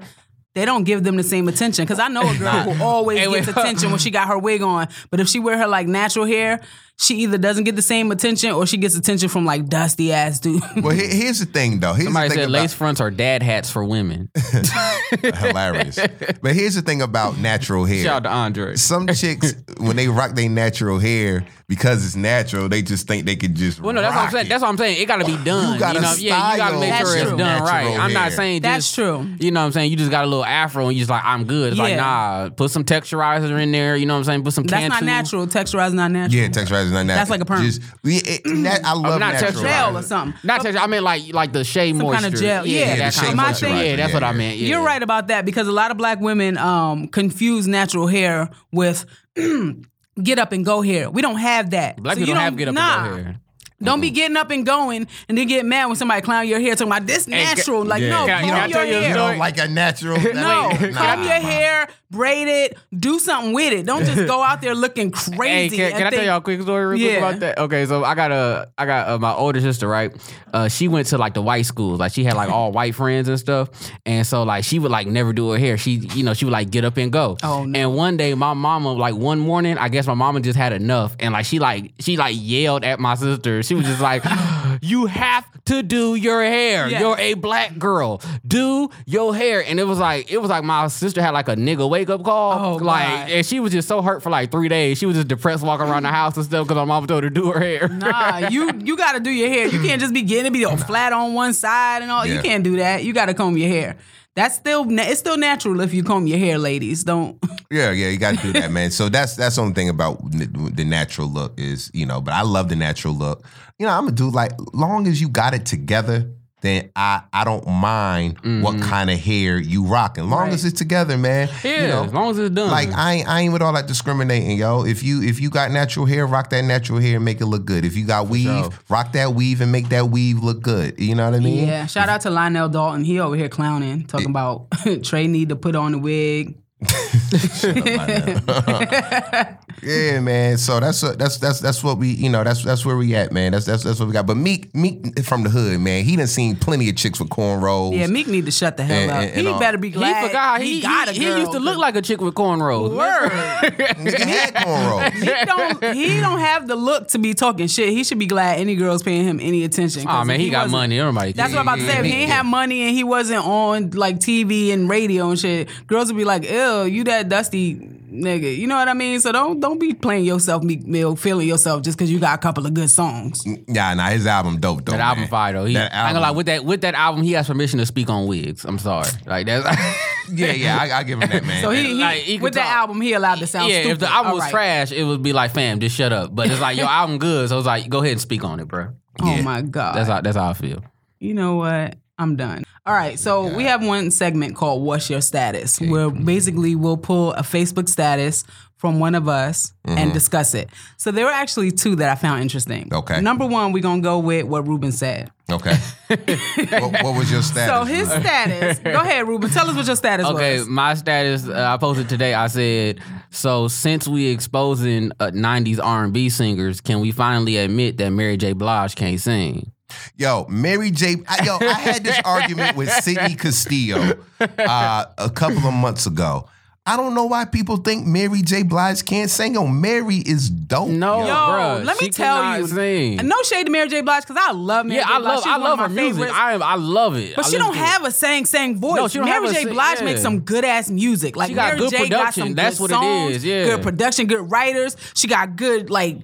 Speaker 1: they don't give them the same attention. Because I know a girl who always
Speaker 2: Hey, wait.
Speaker 1: gets attention when she got her wig on, but if she wear her like natural hair, she either doesn't get the same attention or she gets attention from like dusty ass dude.
Speaker 3: Well, here- here's the thing, though. Here's
Speaker 2: Somebody
Speaker 3: the thing
Speaker 2: said
Speaker 3: about,
Speaker 2: lace fronts are dad hats for women.
Speaker 3: hilarious. But here's the thing about natural hair.
Speaker 2: Shout out to Andre.
Speaker 3: Some chicks, when they rock their natural hair, because it's natural, they just think they could just.
Speaker 2: Well, no, that's what I'm saying. That's what I'm saying. It got to be done.
Speaker 3: You gotta
Speaker 2: know? Yeah, you got to make
Speaker 1: style
Speaker 2: sure it's
Speaker 1: your
Speaker 2: done right.
Speaker 3: natural
Speaker 2: I'm not
Speaker 3: hair.
Speaker 2: saying
Speaker 1: That's true.
Speaker 2: You know what I'm saying? You just got a little afro and you just like, I'm good. It's like,
Speaker 1: Yeah.
Speaker 2: nah, put some texturizer in there. You know what I'm saying? Put some
Speaker 1: That's not
Speaker 2: Cantu.
Speaker 1: natural. Texturize not natural.
Speaker 3: Yeah, texturizer is not natural.
Speaker 1: That's like a perm.
Speaker 3: Just, yeah, it, nat- I love
Speaker 2: not
Speaker 3: natural.
Speaker 2: texture.
Speaker 1: Gel or something.
Speaker 2: Not texture. I mean, like like the shea
Speaker 1: Some
Speaker 2: moisture.
Speaker 1: kind of gel. Yeah. Yeah,
Speaker 2: that
Speaker 3: the
Speaker 2: kind of
Speaker 1: My
Speaker 2: moisture.
Speaker 1: thing-
Speaker 2: Yeah, that's
Speaker 3: Yeah,
Speaker 2: what I
Speaker 3: yeah.
Speaker 2: meant. Yeah.
Speaker 1: You're right about that because a lot of black women um, confuse natural hair with get up and go hair. We don't have that.
Speaker 2: Black
Speaker 1: So you
Speaker 2: people don't have get up
Speaker 1: nah.
Speaker 2: and go hair.
Speaker 1: Don't be getting up and going and then get mad when somebody clown your hair talking about this natural. like,
Speaker 3: Yeah.
Speaker 1: no,
Speaker 2: Can I-
Speaker 1: comb
Speaker 2: can I
Speaker 1: your
Speaker 2: tell you a
Speaker 3: You
Speaker 1: hair.
Speaker 2: story?
Speaker 3: know, like a natural.
Speaker 1: No,
Speaker 3: ain't-
Speaker 1: comb
Speaker 3: nah,
Speaker 1: your
Speaker 3: nah.
Speaker 1: hair, braid it, do something with it. Don't just go out there looking
Speaker 2: Hey,
Speaker 1: crazy.
Speaker 2: can,
Speaker 1: and
Speaker 2: can I tell
Speaker 1: think-
Speaker 2: y'all a quick story real quick about that? Okay, so I got a, I got uh, my older sister, right? Uh, she went to like the white schools, like she had like all white friends and stuff, and so like she would like never do her hair. She, you know, she would like get up and go.
Speaker 1: Oh, no.
Speaker 2: And one day, my mama, like one morning, I guess my mama just had enough, and like she like she like yelled at my sister. She was just like, "You have to do your hair.
Speaker 1: Yes.
Speaker 2: You're a black girl. Do your hair." And it was like it was like my sister had like a nigga wake up call,
Speaker 1: Oh,
Speaker 2: like,
Speaker 1: God.
Speaker 2: and she was just so hurt for like three days. She was just depressed walking around the house and stuff because my mom told her to do her hair.
Speaker 1: Nah, you you got to do your hair. You can't just be getting it be all flat on one side and all. You can't do that. You got to comb your hair. That's still it's still natural if you comb your hair, ladies. Don't.
Speaker 3: Yeah, yeah, you got to do that, man. So that's that's the only thing about the natural look is you know. But I love the natural look. You know, I'm gonna do like long as you got it together. Then I I don't mind what mm-hmm. kind of hair you rocking, As long as it's together, man.
Speaker 2: Yeah,
Speaker 3: you know,
Speaker 2: as long as it's done.
Speaker 3: Like I ain't, I ain't with all that discriminating, yo. If you if you got natural hair, rock that natural hair and make it look good. If you got weave, rock that weave and make that weave look good. You know what I mean?
Speaker 1: Yeah. Shout out to Lionel Dalton. He over here clowning, talking about Trey need to put on the wig.
Speaker 3: Yeah, man. So that's that's that's that's what we you know that's that's where we at, man. That's that's that's what we got. But Meek Meek from the hood, man. He done seen plenty of chicks with cornrows.
Speaker 1: Yeah, Meek need to shut the hell
Speaker 3: And-
Speaker 1: up.
Speaker 3: and- and
Speaker 1: he
Speaker 3: all.
Speaker 1: better be
Speaker 2: he
Speaker 1: glad.
Speaker 2: forgot he,
Speaker 1: got a
Speaker 2: he, he used to look like a chick with cornrows.
Speaker 1: Word.
Speaker 3: Nigga had cornrows.
Speaker 1: he don't he don't have the look to be talking shit. He should be glad any girl's paying him any attention. 'cause
Speaker 2: Oh man,
Speaker 1: if
Speaker 2: he, got money. Everybody.
Speaker 1: That's what I'm about to say. If he ain't have money and he wasn't on like TV and radio and shit, girls would be like, "Ew, you that dusty nigga." You know what I mean? So don't don't be playing yourself, Meek Mill, feeling yourself just because you got a couple of good songs.
Speaker 3: Yeah, nah, his album dope though.
Speaker 2: That album
Speaker 3: man.
Speaker 2: fire though. He,
Speaker 3: That
Speaker 2: I ain't gonna lie with that with that album. He has permission to speak on wigs. I'm sorry. Like that's.
Speaker 3: Yeah, yeah, I, I give him that, man.
Speaker 1: So he, he
Speaker 2: Like, he
Speaker 1: with
Speaker 2: could
Speaker 1: that album, he allowed to sound
Speaker 2: yeah,
Speaker 1: stupid.
Speaker 2: if the album
Speaker 1: All
Speaker 2: was
Speaker 1: right.
Speaker 2: trash, it would be like, fam, just shut up. But it's like your album good, so it's like, go ahead and speak on it, bro.
Speaker 1: Oh
Speaker 3: Yeah.
Speaker 1: my god,
Speaker 2: That's how that's how I feel.
Speaker 1: you know what? I'm done. All right, so we have one segment called "What's Your Status," where basically we'll pull a Facebook status from one of us and discuss it. So there were actually two that I found interesting.
Speaker 3: Okay.
Speaker 1: Number one, we're gonna go with what Rubyn said.
Speaker 3: okay. what, what was your status?
Speaker 1: So his status. go ahead, Rubyn. Tell us what your status
Speaker 2: Okay,
Speaker 1: was.
Speaker 2: Okay, my status. Uh, I posted today. I said, so since we exposing uh, '90s R&B singers, can we finally admit that Mary J. Blige can't sing?
Speaker 3: Yo, Mary J. I, yo, I had this argument with Sidney Castillo uh, a couple of months ago. I don't know why people think Mary J. Blige can't sing. Yo, Mary is dope.
Speaker 2: No,
Speaker 3: yo.
Speaker 1: Yo,
Speaker 2: bruh,
Speaker 1: let me
Speaker 2: she
Speaker 1: tell
Speaker 2: cannot
Speaker 1: you.
Speaker 2: Sing.
Speaker 1: No shade to Mary J. Blige because I love Mary
Speaker 2: yeah,
Speaker 1: J.
Speaker 2: I
Speaker 1: Blige.
Speaker 2: love
Speaker 1: She's
Speaker 2: I
Speaker 1: one
Speaker 2: love
Speaker 1: of
Speaker 2: her
Speaker 1: my
Speaker 2: music.
Speaker 1: favorites.
Speaker 2: I am, I love it.
Speaker 1: But
Speaker 2: I
Speaker 1: she don't
Speaker 2: listen to it.
Speaker 1: have a sang sang voice.
Speaker 2: No, she don't
Speaker 1: Mary
Speaker 2: have a
Speaker 1: J.
Speaker 2: sing-
Speaker 1: Blige
Speaker 2: yeah.
Speaker 1: makes some good ass music. Like
Speaker 2: She got
Speaker 1: Mary
Speaker 2: good
Speaker 1: J. got some
Speaker 2: That's
Speaker 1: good
Speaker 2: what it
Speaker 1: songs,
Speaker 2: is, yeah.
Speaker 1: Good production, good writers. She got good like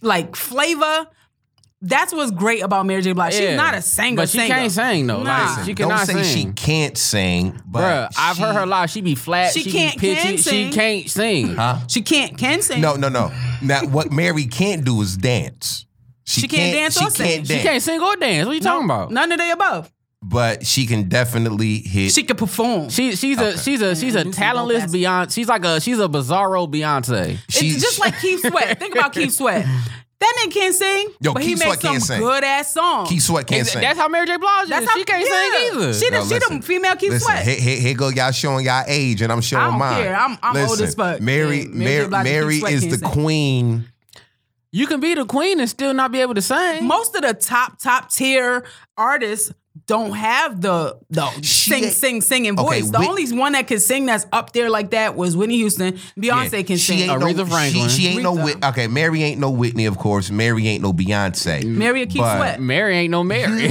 Speaker 1: like flavor. That's what's great about Mary J. Blige.
Speaker 2: Yeah.
Speaker 1: She's not a singer.
Speaker 2: But she
Speaker 1: singer.
Speaker 2: can't sing though.
Speaker 1: Nah.
Speaker 2: Like she
Speaker 3: Don't say
Speaker 2: sing.
Speaker 3: she can't sing, but
Speaker 2: Bruh, I've
Speaker 3: she-
Speaker 2: heard her live. She be flat.
Speaker 1: She
Speaker 2: She,
Speaker 1: can't-
Speaker 2: be pitchy.
Speaker 1: can sing.
Speaker 2: She can't sing.
Speaker 3: Huh?
Speaker 1: She can't can sing.
Speaker 3: No, no, no. Now, what Mary can't do is dance.
Speaker 1: She can't dance
Speaker 3: She
Speaker 1: or sing.
Speaker 3: can't
Speaker 1: She
Speaker 3: dance.
Speaker 2: She can't sing or dance. What are you talking about?
Speaker 1: None of the above.
Speaker 3: but she can definitely hit.
Speaker 1: She can perform.
Speaker 2: She she's a she's a she's a talentless Beyonce. She's like a she's a bizarro Beyonce.
Speaker 3: she-
Speaker 1: it's just like Keith Sweat. Think about Keith Sweat. That nigga can't sing,
Speaker 3: Yo,
Speaker 1: but he
Speaker 3: Keith
Speaker 1: makes
Speaker 3: Sweat
Speaker 1: some
Speaker 3: can't sing.
Speaker 1: good ass songs.
Speaker 3: Keith Sweat can't sing.
Speaker 2: That's how Mary J. Blige is.
Speaker 1: That's how
Speaker 2: she can't
Speaker 1: yeah.
Speaker 2: sing either.
Speaker 1: She the,
Speaker 3: Yo,
Speaker 1: she the
Speaker 3: listen.
Speaker 1: female Keith
Speaker 3: Listen,
Speaker 1: Sweat.
Speaker 3: here, here, here go y'all showing y'all age, and I'm showing
Speaker 1: I don't
Speaker 3: mine.
Speaker 1: care. I'm- I'm old as fuck.
Speaker 3: Mary,
Speaker 1: Yeah, Mary
Speaker 3: Mary, Mary
Speaker 1: Keith
Speaker 3: is the
Speaker 1: sing.
Speaker 3: queen.
Speaker 2: you can be the queen and still not be able to sing.
Speaker 1: Most of the top top tier artists don't have the the
Speaker 3: She
Speaker 1: sing, sing, singing
Speaker 3: Okay,
Speaker 1: voice. The
Speaker 3: Whit-
Speaker 1: only one that can sing that's up there like that was Whitney Houston. Beyonce
Speaker 3: Yeah.
Speaker 1: can
Speaker 3: she
Speaker 1: sing.
Speaker 3: Ain't
Speaker 2: Aretha
Speaker 3: no,
Speaker 2: Franklin.
Speaker 3: She, she ain't no
Speaker 1: Aretha.
Speaker 3: Whit. Okay, Mary ain't no Whitney, of course. Mary ain't no Beyonce. Mm.
Speaker 1: Mary Keith
Speaker 3: But-
Speaker 1: Sweat.
Speaker 2: Mary ain't no Mary.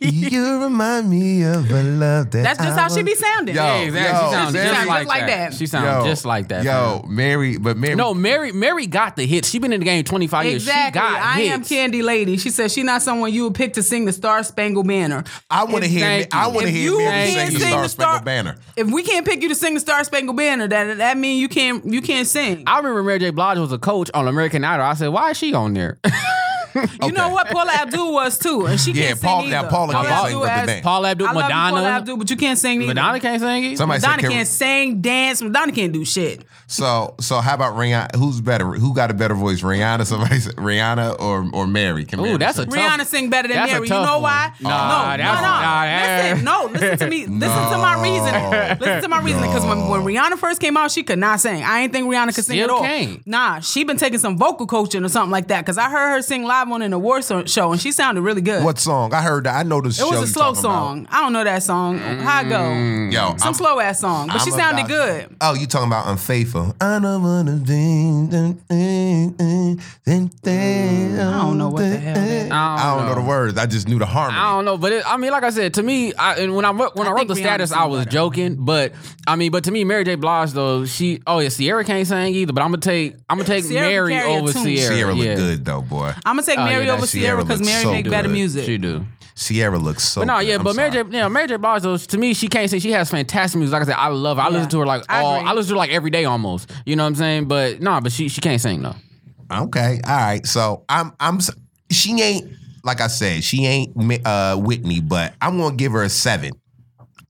Speaker 3: you remind me of a love that.
Speaker 1: That's just
Speaker 3: I
Speaker 1: how she be sounding.
Speaker 3: Yo,
Speaker 2: Yeah, exactly.
Speaker 3: yo,
Speaker 2: she sounds
Speaker 3: Mary-
Speaker 2: just, like,
Speaker 1: just like
Speaker 2: that.
Speaker 1: that.
Speaker 2: She sounds just like that.
Speaker 3: Yo,
Speaker 2: fam.
Speaker 3: Mary, but Mary.
Speaker 2: No, Mary. Mary got the hits. She been in the game twenty five years. She got
Speaker 1: I
Speaker 2: hits.
Speaker 1: am Candy Lady. She said she's not someone you would pick to sing the Star Spangled Banner.
Speaker 3: I want to hear.
Speaker 2: Thank
Speaker 3: I want to hear
Speaker 1: you
Speaker 3: Mary
Speaker 1: can't
Speaker 3: sing the Star Spangled
Speaker 1: Star-
Speaker 3: Banner.
Speaker 1: If we can't pick you to sing the Star Spangled Banner, that that means you can't you can't sing.
Speaker 2: I remember Mary J. Blige was a coach on American Idol. I said, "Why is she on there?"
Speaker 1: You know what? Paula Abdul was too, and she
Speaker 3: Yeah,
Speaker 1: can't
Speaker 3: Paul-
Speaker 1: sing
Speaker 3: now
Speaker 1: either.
Speaker 3: Paula
Speaker 2: can't
Speaker 1: Abdul
Speaker 2: sing,
Speaker 3: but the
Speaker 1: has-
Speaker 3: dance.
Speaker 2: Paula Abdul,
Speaker 1: I love you, Paula Abdul, but you can't sing either.
Speaker 2: Madonna can't sing it.
Speaker 3: Somebody
Speaker 1: Madonna
Speaker 3: said,
Speaker 1: can't sing, dance. Madonna can't do shit.
Speaker 3: So, so how about Rihanna? Who's better? Who got a better voice, Rihanna? Somebody said Rihanna or or Mary? Can
Speaker 2: Ooh,
Speaker 3: Mary
Speaker 2: that's a tough-
Speaker 1: Rihanna sing better than
Speaker 2: that's a
Speaker 1: Mary. You
Speaker 2: tough
Speaker 1: know
Speaker 2: one.
Speaker 1: why?
Speaker 2: Nah,
Speaker 1: no,
Speaker 2: that's-
Speaker 1: no, no.
Speaker 2: nah,
Speaker 1: Listen, no, listen to me. Listen to my reasoning. Listen to my reasoning. Because when, when Rihanna first came out, she could not sing. I ain't think Rihanna could sing
Speaker 2: Still
Speaker 1: at all.
Speaker 2: can't.
Speaker 1: Nah, she been taking some vocal coaching or something like that. Because I heard her sing live on an award so- show, and she sounded really good.
Speaker 3: What song? I heard that. I know the
Speaker 1: It was a slow
Speaker 3: talking about.
Speaker 1: song. I don't know that song. How it go? Mm.
Speaker 3: Yo,
Speaker 1: Some
Speaker 3: I'm-
Speaker 1: slow ass song, but she
Speaker 3: I'm
Speaker 1: sounded
Speaker 3: about-
Speaker 1: good.
Speaker 3: Oh, you talking about unfaithful? I don't wanna be. Mm, I
Speaker 1: don't know what the hell that is.
Speaker 3: I don't know the words. I just knew the harmony.
Speaker 2: I don't know, but it, I mean, like I said, to me, I, and when I when I,
Speaker 1: I
Speaker 2: wrote the status, I was
Speaker 1: better.
Speaker 2: joking, but I mean, but to me, Mary J. Blige though, she, oh yeah, Ciara can't sing either, but I'm gonna take, I'm gonna take
Speaker 1: Ciara
Speaker 2: Mary over
Speaker 1: tune.
Speaker 2: Ciara.
Speaker 3: Ciara look
Speaker 2: yeah.
Speaker 3: good though, boy.
Speaker 1: I'm gonna take
Speaker 2: Oh, yeah,
Speaker 1: Mary
Speaker 2: that
Speaker 1: over
Speaker 3: Ciara
Speaker 1: Ciara because Mary
Speaker 3: so
Speaker 1: make better music.
Speaker 2: She do.
Speaker 3: Ciara looks so.
Speaker 2: But no,
Speaker 3: good.
Speaker 2: yeah,
Speaker 3: I'm
Speaker 2: but Mary J. Yeah, Mary J. Blige though, to me, she can't sing. She has fantastic music. Like I said, I love her. I
Speaker 1: Yeah,
Speaker 2: listen to her like all.
Speaker 1: agree.
Speaker 2: I listen to her like every day almost. You know what I'm saying? But no, but she she can't sing though.
Speaker 3: Okay, all right. So I'm I'm she ain't like I said she ain't uh, Whitney, but I'm gonna give her a seven.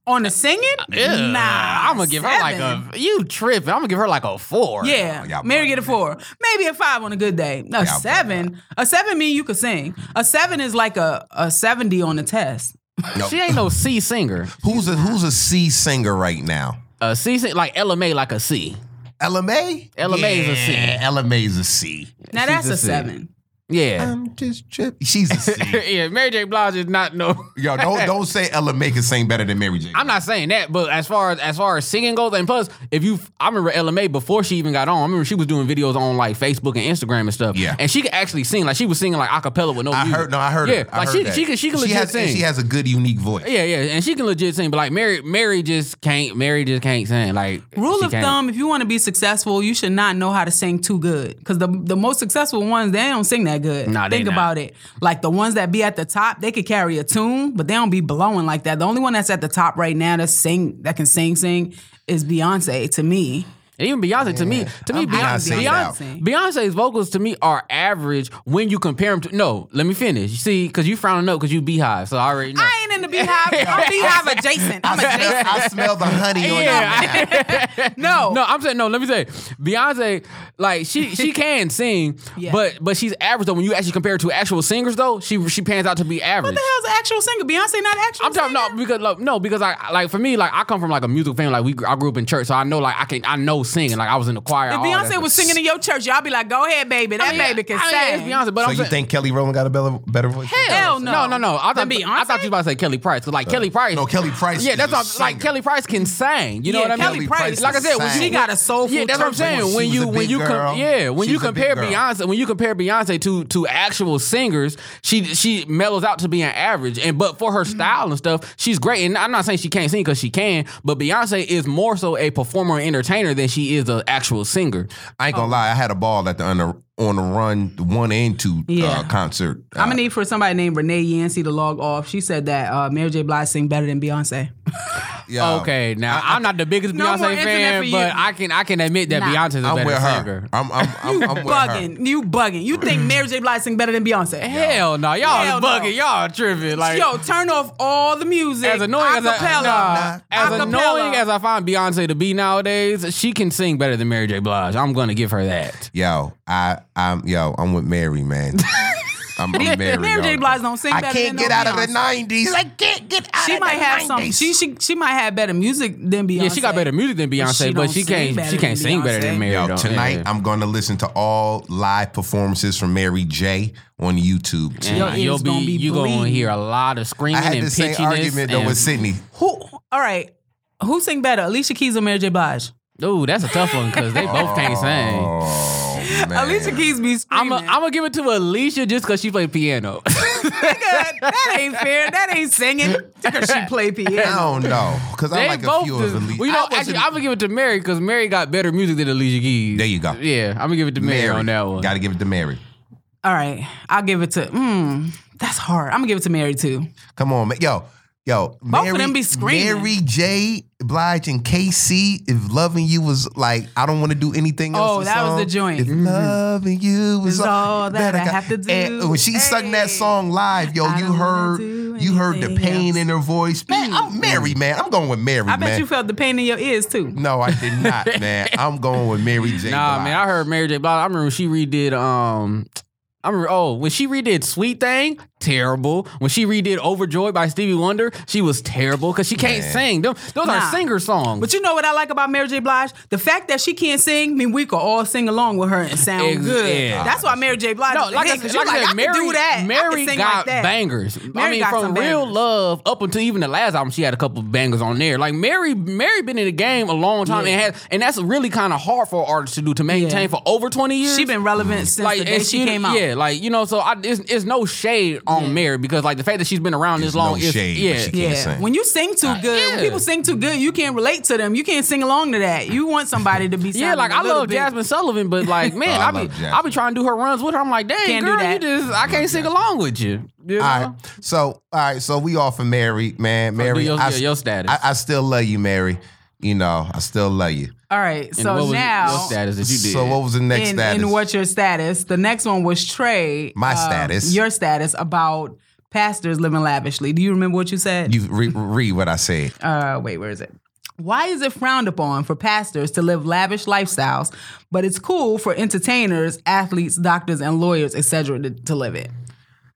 Speaker 1: On the singing? Nah,
Speaker 2: I'm gonna give her like a you tripping. I'm gonna give her like a four.
Speaker 1: Yeah,
Speaker 3: y'all
Speaker 1: Mary get a four, maybe a five on a good day. A
Speaker 3: Y'all
Speaker 1: seven, a seven mean you could sing. A seven is like a, a seventy on the test.
Speaker 3: No.
Speaker 2: She ain't no C singer.
Speaker 3: Who's a who's a C singer right now?
Speaker 2: A C sing like Ella Mai like a C.
Speaker 3: Ella LMA
Speaker 2: Ella is a C.
Speaker 3: Yeah, Ella Mai's a C.
Speaker 1: Now
Speaker 2: She's
Speaker 1: that's
Speaker 2: a
Speaker 1: a
Speaker 2: C.
Speaker 1: seven.
Speaker 2: Yeah.
Speaker 3: I'm just tripping. She's a C.
Speaker 2: yeah, Mary J. Blige is not no.
Speaker 3: Yo, don't don't say Ella Mai can sing better than Mary J.
Speaker 2: I'm not saying that, but as far as as far as singing goes, and plus, if you, I remember Ella Mai before she even got on. I remember she was doing videos on like Facebook and Instagram and stuff.
Speaker 3: Yeah.
Speaker 2: and she could actually sing. Like she was singing like a cappella with no.
Speaker 3: I
Speaker 2: music.
Speaker 3: heard no, I heard
Speaker 2: Yeah,
Speaker 3: her. I
Speaker 2: like
Speaker 3: heard
Speaker 2: she
Speaker 3: that.
Speaker 2: she can she can legit
Speaker 3: has,
Speaker 2: sing.
Speaker 3: She has a good unique voice.
Speaker 2: yeah, yeah, and she can legit sing. But like Mary, Mary just can't. Mary just can't sing. Like
Speaker 1: Rule of
Speaker 2: can't.
Speaker 1: thumb: If you want to be successful, you should not know how to sing too good. Because the the most successful ones they don't sing that good.
Speaker 2: Nah,
Speaker 1: Think about it. Like the ones that be at the top, they could carry a tune, but they don't be blowing like that. The only one that's at the top right now that sing that can sing sing is Beyonce. To me,
Speaker 2: And even Beyonce to me, to me, Beyonce,
Speaker 3: Beyonce's.
Speaker 2: Beyonce, Beyonce's vocals to me are average when you compare them to. No, let me finish. You see, because you frowning up because you Beehive, so I already know.
Speaker 1: I ain't in the beehive. I'm beehive adjacent. I'm adjacent.
Speaker 3: I smell the honey on
Speaker 2: Yeah,
Speaker 3: your mouth.
Speaker 1: No,
Speaker 2: No, I'm saying no. Let me say, Beyonce, like she she can sing,
Speaker 1: Yeah.
Speaker 2: but but she's average though. When you actually compare her to actual singers though, she she pans out to be average.
Speaker 1: what
Speaker 2: average.
Speaker 1: the hell's an actual singer? Beyonce not actual.
Speaker 2: I'm talking
Speaker 1: singer?
Speaker 2: no because like, no because I like for me like I come from like a music family like we I grew up in church so I know like I can I know singing like I was in the choir.
Speaker 1: If Beyonce was singing in your church, y'all be like, "Go ahead, baby. That
Speaker 2: I mean,
Speaker 1: baby can
Speaker 2: I mean,
Speaker 1: sing."
Speaker 2: It's Beyonce, but
Speaker 3: So
Speaker 2: I'm
Speaker 3: you
Speaker 2: saying,
Speaker 3: think Kelly Rowland got a better, better voice?
Speaker 1: Hell no.
Speaker 2: No, no, no. I thought,
Speaker 1: Beyonce?
Speaker 2: I thought you was about to say Kelly Price. Cause like Kelly Price.
Speaker 3: No, Kelly Price
Speaker 2: Yeah,
Speaker 3: is
Speaker 2: that's
Speaker 3: a
Speaker 2: what like. Kelly Price can sing. You know
Speaker 1: Yeah,
Speaker 2: what I mean?
Speaker 1: Kelly Price
Speaker 2: like I said, when
Speaker 3: can
Speaker 2: you,
Speaker 1: She got a soulful
Speaker 2: Yeah, that's what I'm saying.
Speaker 3: voice.
Speaker 2: When you when you com- yeah when
Speaker 3: She
Speaker 2: you
Speaker 3: was a big
Speaker 2: compare. Beyonce when you compare Beyonce to to actual singers, she she mellows out to being average. And but for her
Speaker 3: Mm.
Speaker 2: style and stuff, she's great. And I'm not saying she can't sing because she can, but Beyonce is more so a performer and entertainer than she is an actual singer.
Speaker 3: I ain't gonna lie. I had a ball at the on the, on the run one and two
Speaker 1: Yeah.
Speaker 3: uh, concert. Uh,
Speaker 1: I'm gonna need for somebody named Renee Yancey to log off. She said that uh, Mary J. Blige sing better than Beyonce.
Speaker 3: yeah,
Speaker 2: Okay, now I, am not the biggest
Speaker 1: No
Speaker 2: Beyonce fan, but I can I can admit that
Speaker 1: Nah.
Speaker 2: Beyonce's a
Speaker 3: I'm
Speaker 2: better
Speaker 3: with her.
Speaker 2: singer.
Speaker 3: I'm I'm I'm, I'm with her.
Speaker 1: bugging. You bugging. You think Mary J. Blige sing better than Beyonce?
Speaker 2: Hell no, y'all
Speaker 1: Hell no.
Speaker 2: bugging, y'all tripping. Like
Speaker 1: Yo, turn off all the music.
Speaker 2: as annoying as I, nah, as
Speaker 1: Acapella.
Speaker 2: annoying as I find Beyonce to be nowadays, she can sing better than Mary J. Blige. I'm gonna give her that.
Speaker 3: Yo, I I'm yo, I'm with Mary, man. I'm, I'm Mary.
Speaker 1: Mary J. Blige don't sing
Speaker 3: I
Speaker 1: better
Speaker 3: can't
Speaker 1: than
Speaker 3: get
Speaker 1: no
Speaker 3: out of the '90s. I can't get out
Speaker 1: She
Speaker 3: of
Speaker 1: might
Speaker 3: the
Speaker 1: have
Speaker 3: 90s.
Speaker 1: some. She, she she might have better music than Beyonce.
Speaker 2: Yeah, she got better music than Beyonce, but
Speaker 1: don't
Speaker 2: she
Speaker 1: sing
Speaker 2: can't.
Speaker 1: better
Speaker 2: She can't
Speaker 1: than
Speaker 2: sing better than
Speaker 1: Beyonce.
Speaker 2: Mary.
Speaker 3: Yo,
Speaker 2: though.
Speaker 3: tonight
Speaker 2: Yeah.
Speaker 3: I'm going to listen to all live performances from Mary J on YouTube.
Speaker 2: And
Speaker 3: too.
Speaker 1: Your
Speaker 2: you'll
Speaker 1: ears
Speaker 2: be,
Speaker 1: gonna be
Speaker 2: you gonna
Speaker 1: bleeding.
Speaker 2: hear a lot of screaming
Speaker 3: I had
Speaker 2: and
Speaker 3: the same
Speaker 2: pitchiness.
Speaker 3: argument though
Speaker 2: and-
Speaker 3: with Sydney.
Speaker 1: Who? All right. Who sing better, Alicia Keys or Mary J. Blige?
Speaker 2: Ooh, that's a tough one because they both can't sing.
Speaker 3: Oh. Man,
Speaker 1: Alicia Keys be
Speaker 2: I'm
Speaker 1: screaming.
Speaker 2: gonna give it to Alicia just because she played piano.
Speaker 1: Nigga, that ain't fair. That ain't singing because she play
Speaker 3: I
Speaker 1: piano.
Speaker 3: don't know because I
Speaker 2: they
Speaker 3: like a
Speaker 2: both.
Speaker 3: few
Speaker 2: just-
Speaker 3: of Alicia.
Speaker 2: well, you know, actually, I'm gonna give it to Mary because Mary got better music than Alicia Keys.
Speaker 3: There you go.
Speaker 2: Yeah, I'm gonna give it to Mary, on that one.
Speaker 3: Got to give it to Mary.
Speaker 1: All right, I'll give it to. Mm, that's hard. I'm gonna give it to Mary too.
Speaker 3: Come on, man. Yo, yo.
Speaker 1: Both of them be screaming.
Speaker 3: Mary J. Blige and KC. If loving you was like, I don't want to do anything else.
Speaker 1: Oh,
Speaker 3: the
Speaker 1: that was the joint.
Speaker 3: If loving you was
Speaker 1: Is all that I have to do.
Speaker 3: And when she sung that song live, yo,
Speaker 1: I
Speaker 3: you heard, you heard the pain
Speaker 1: else.
Speaker 3: in her voice. Man, I'm Mary, man. I'm going with Mary,
Speaker 1: I bet
Speaker 3: man.
Speaker 1: you felt the pain in your ears too.
Speaker 3: no, I did not, man. I'm going with Mary J.
Speaker 2: Nah,
Speaker 3: Blige.
Speaker 2: man, I heard Mary J. Blige. I remember when she redid. Um, I remember. Oh, when she redid "Sweet Thing," terrible. When she redid "Overjoyed" by Stevie Wonder, she was terrible because she can't
Speaker 3: Man.
Speaker 2: sing. Them, those
Speaker 1: Nah.
Speaker 2: are singer songs.
Speaker 1: But you know what I like about Mary J. Blige? The fact that she can't sing, I mean, we could all sing along with her and sound
Speaker 2: Ex-
Speaker 1: good.
Speaker 2: yeah.
Speaker 1: That's why Mary J. Blige.
Speaker 2: no, like
Speaker 1: the
Speaker 2: I
Speaker 1: hit,
Speaker 2: said,
Speaker 1: 'cause
Speaker 2: like I said, Mary,
Speaker 1: can do that. I
Speaker 2: Mary
Speaker 1: sing
Speaker 2: got
Speaker 1: like that.
Speaker 2: bangers. I mean, from Real
Speaker 1: bangers.
Speaker 2: Love up until even the last album, she had a couple bangers on there. Like Mary, Mary been in the game a long time,
Speaker 1: Yeah.
Speaker 2: and has, and that's really kind of hard for an artist to do to maintain
Speaker 1: Yeah.
Speaker 2: for over twenty years.
Speaker 1: She been relevant since the day
Speaker 2: and
Speaker 1: she came out.
Speaker 2: Yeah, like you know, so I, it's, it's no shade on Mary because like the fact that she's been around this
Speaker 3: It's
Speaker 2: long
Speaker 3: no
Speaker 2: is
Speaker 3: shade,
Speaker 2: yeah.
Speaker 3: she can't
Speaker 1: Yeah,
Speaker 3: sing.
Speaker 1: when you sing too good,
Speaker 2: yeah.
Speaker 1: when people sing too good, you can't relate to them. You can't sing along to that. You want somebody to be
Speaker 2: Yeah, like
Speaker 1: a
Speaker 2: I
Speaker 1: little
Speaker 2: love
Speaker 1: bit-
Speaker 2: Jazmine Sullivan, but like oh, man,
Speaker 3: Oh, I
Speaker 2: I, be
Speaker 3: Jazmine.
Speaker 2: I be trying to do her runs with her. I'm like, dang,
Speaker 1: Can't do
Speaker 2: girl,
Speaker 1: that.
Speaker 2: you just I can't sing along with you. you know?
Speaker 3: All right. So, all right. So we all for Mary, man. Mary,
Speaker 2: your-
Speaker 3: I,
Speaker 2: your- your status.
Speaker 3: I, I still love you, Mary. You know, I still love you.
Speaker 1: All right,
Speaker 2: And
Speaker 1: so
Speaker 2: what was
Speaker 1: now
Speaker 2: your status that you did?
Speaker 3: So what was the next
Speaker 1: in,
Speaker 3: status?
Speaker 1: in what's your status? The next one was Trey.
Speaker 3: My
Speaker 1: um,
Speaker 3: status.
Speaker 1: Your status about pastors living lavishly. Do you remember what you said?
Speaker 3: you re- read what I said.
Speaker 1: uh, wait, where is it? Why is it frowned upon for pastors to live lavish lifestyles, but it's cool for entertainers, athletes, doctors, and lawyers, etc., to, to live it?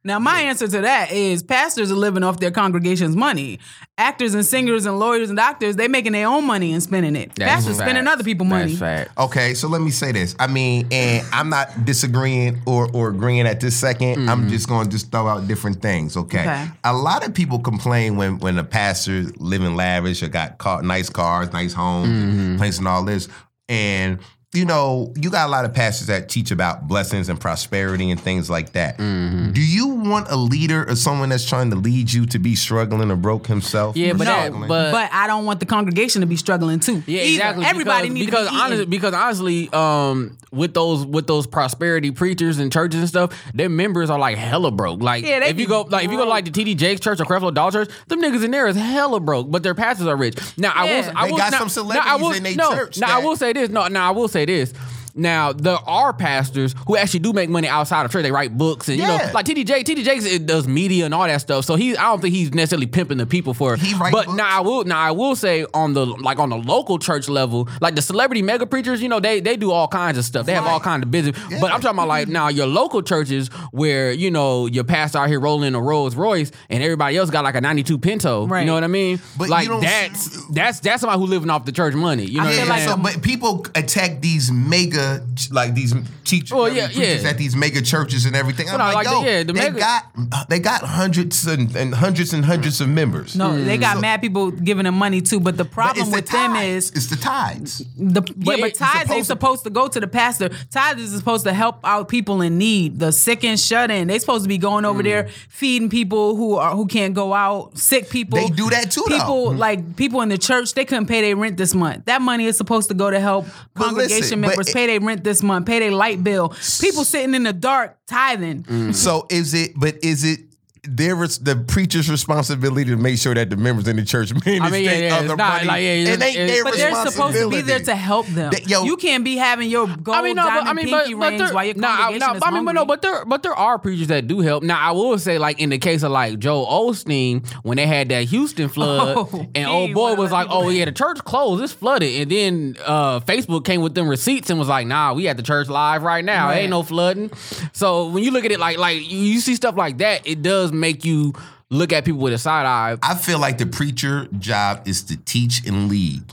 Speaker 1: Now, my answer to that is pastors are living off their congregation's money. Actors and singers and lawyers and doctors, they making their own money and spending it.
Speaker 2: That's
Speaker 1: pastors spending other people's money.
Speaker 2: That's fact.
Speaker 3: Okay, so let me say this. I mean, and I'm not disagreeing or, or agreeing at this 2nd i I'm mm-hmm. just going to just throw out different things. Okay?
Speaker 1: Okay.
Speaker 3: A lot of people complain when when a pastor living lavish or got car, nice cars, nice homes, mm-hmm. place and all this, and you know, you got a lot of pastors that teach about blessings and prosperity and things like that. Do you want a leader or someone that's trying to lead you to be struggling or broke himself?
Speaker 2: Yeah, but that, but
Speaker 1: But I don't want the congregation to be struggling too.
Speaker 2: Yeah,
Speaker 1: Either.
Speaker 2: exactly.
Speaker 1: Everybody
Speaker 2: because,
Speaker 1: needs
Speaker 2: because
Speaker 1: to be
Speaker 2: honestly, because honestly, um, with those with those prosperity preachers and churches and stuff, their members are like hella broke. Like
Speaker 1: Yeah,
Speaker 2: if you go like if you go like the TD Jakes Church or Creflo Dollar Church, them niggas in there is hella broke, but their pastors are rich. Now I will, I
Speaker 3: They
Speaker 2: will,
Speaker 3: got
Speaker 2: now,
Speaker 3: some
Speaker 2: now, I will,
Speaker 3: in they
Speaker 2: no,
Speaker 3: church
Speaker 2: Now I
Speaker 3: that-
Speaker 2: will say this. No, now I will say this. Now there are pastors who actually do make money outside of church. They write books and you know, like TD Jakes. TD Jakes it does media and all that stuff. So he, I don't think he's necessarily pimping the people for.
Speaker 3: He write
Speaker 2: but
Speaker 3: books.
Speaker 2: now I will, now I will say on the like on the local church level, like the celebrity mega preachers, you know, they they do all kinds of stuff. They have all kinds of business. But I'm talking about like now your local churches where you know your pastor out here rolling a Rolls Royce and everybody else got like a '92 Pinto.
Speaker 1: Right.
Speaker 2: You know what I mean?
Speaker 3: But you
Speaker 2: like
Speaker 3: don't-
Speaker 2: that's that's that's somebody who living off the church money. You know
Speaker 1: I
Speaker 2: what
Speaker 1: feel
Speaker 2: I'm
Speaker 1: like
Speaker 2: saying?
Speaker 3: so, but people attack these mega, like these teachers,
Speaker 2: Well, yeah, yeah.
Speaker 3: at these mega churches and everything. I'm
Speaker 2: I
Speaker 3: like,
Speaker 2: like
Speaker 3: yo,
Speaker 2: the- yeah, the
Speaker 3: they
Speaker 2: mega-
Speaker 3: got uh, they got hundreds and, and hundreds and hundreds of members.
Speaker 1: no, they got
Speaker 3: So-
Speaker 1: mad people giving them money too. But the
Speaker 3: But
Speaker 1: problem
Speaker 3: the
Speaker 1: with them is
Speaker 3: it's the tithes.
Speaker 1: The, yeah, but
Speaker 2: it's
Speaker 1: tithes ain't
Speaker 3: supposed to-
Speaker 1: supposed to go to the pastor. Tithes is supposed to help out people in need, the sick and shut in. They supposed to be going over there mm. feeding people who are who can't go out, sick people.
Speaker 3: They do that too, though.
Speaker 1: People mm-hmm. like people in the church, they couldn't pay their rent this month. That money is supposed to go to help
Speaker 3: But
Speaker 1: congregation
Speaker 3: listen,
Speaker 1: members
Speaker 3: it-
Speaker 1: pay their rent this month, pay their light bill. People sitting in the dark tithing. Mm.
Speaker 3: So is it? But is it? There was the preacher's responsibility to make sure that the members in the church manage
Speaker 2: I mean, yeah, yeah,
Speaker 3: other
Speaker 2: it's not
Speaker 3: money.
Speaker 2: like, yeah,
Speaker 3: it ain't
Speaker 2: it's-
Speaker 3: their
Speaker 1: But they're supposed to be there to help them.
Speaker 3: That- yo-
Speaker 1: you can't be having your gold
Speaker 2: I mean, no,
Speaker 1: diamond
Speaker 2: but I mean,
Speaker 1: pinky
Speaker 2: but, but
Speaker 1: rings
Speaker 2: there,
Speaker 1: while your
Speaker 2: nah, I-
Speaker 1: congregation
Speaker 2: nah,
Speaker 1: is
Speaker 2: I mean, but no, but there, but there are preachers that do help. Now, I will say, like in the case of like Joel Osteen, when they had that Houston flood,
Speaker 1: Oh,
Speaker 2: and
Speaker 1: he
Speaker 2: old boy was like, "Oh yeah, the church closed, it's flooded," and then uh, Facebook came with them receipts and was like, "Nah, we at the church live right now.
Speaker 1: Right.
Speaker 2: Ain't no flooding." So when you look at it like like you, you see stuff like that, it does make you look at people with a side eye.
Speaker 3: I feel like the preacher job is to teach and lead.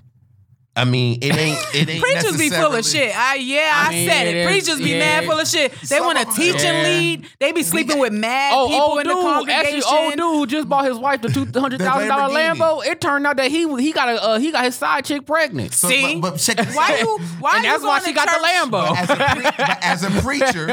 Speaker 3: I mean, it ain't. It ain't.
Speaker 1: Preachers be full of shit. I yeah, I,
Speaker 2: I mean,
Speaker 1: said
Speaker 2: it
Speaker 1: it.
Speaker 2: is-
Speaker 1: Preachers be
Speaker 2: yeah.
Speaker 1: mad full of shit. They want to
Speaker 3: of 'em-
Speaker 1: teach and lead. They be sleeping
Speaker 3: got-
Speaker 1: with mad
Speaker 2: Oh,
Speaker 1: people
Speaker 2: old
Speaker 1: in the
Speaker 2: dude,
Speaker 1: congregation.
Speaker 2: actually, old dude who just bought his wife the two hundred thousand dollar Lambo. It turned out that he he got a uh, he got his side chick pregnant.
Speaker 3: So,
Speaker 1: See?
Speaker 3: but, but check this
Speaker 1: Why you? Why
Speaker 2: and
Speaker 1: you
Speaker 2: that's why she got
Speaker 1: church?
Speaker 2: the Lambo.
Speaker 3: As a, pre- but as a preacher,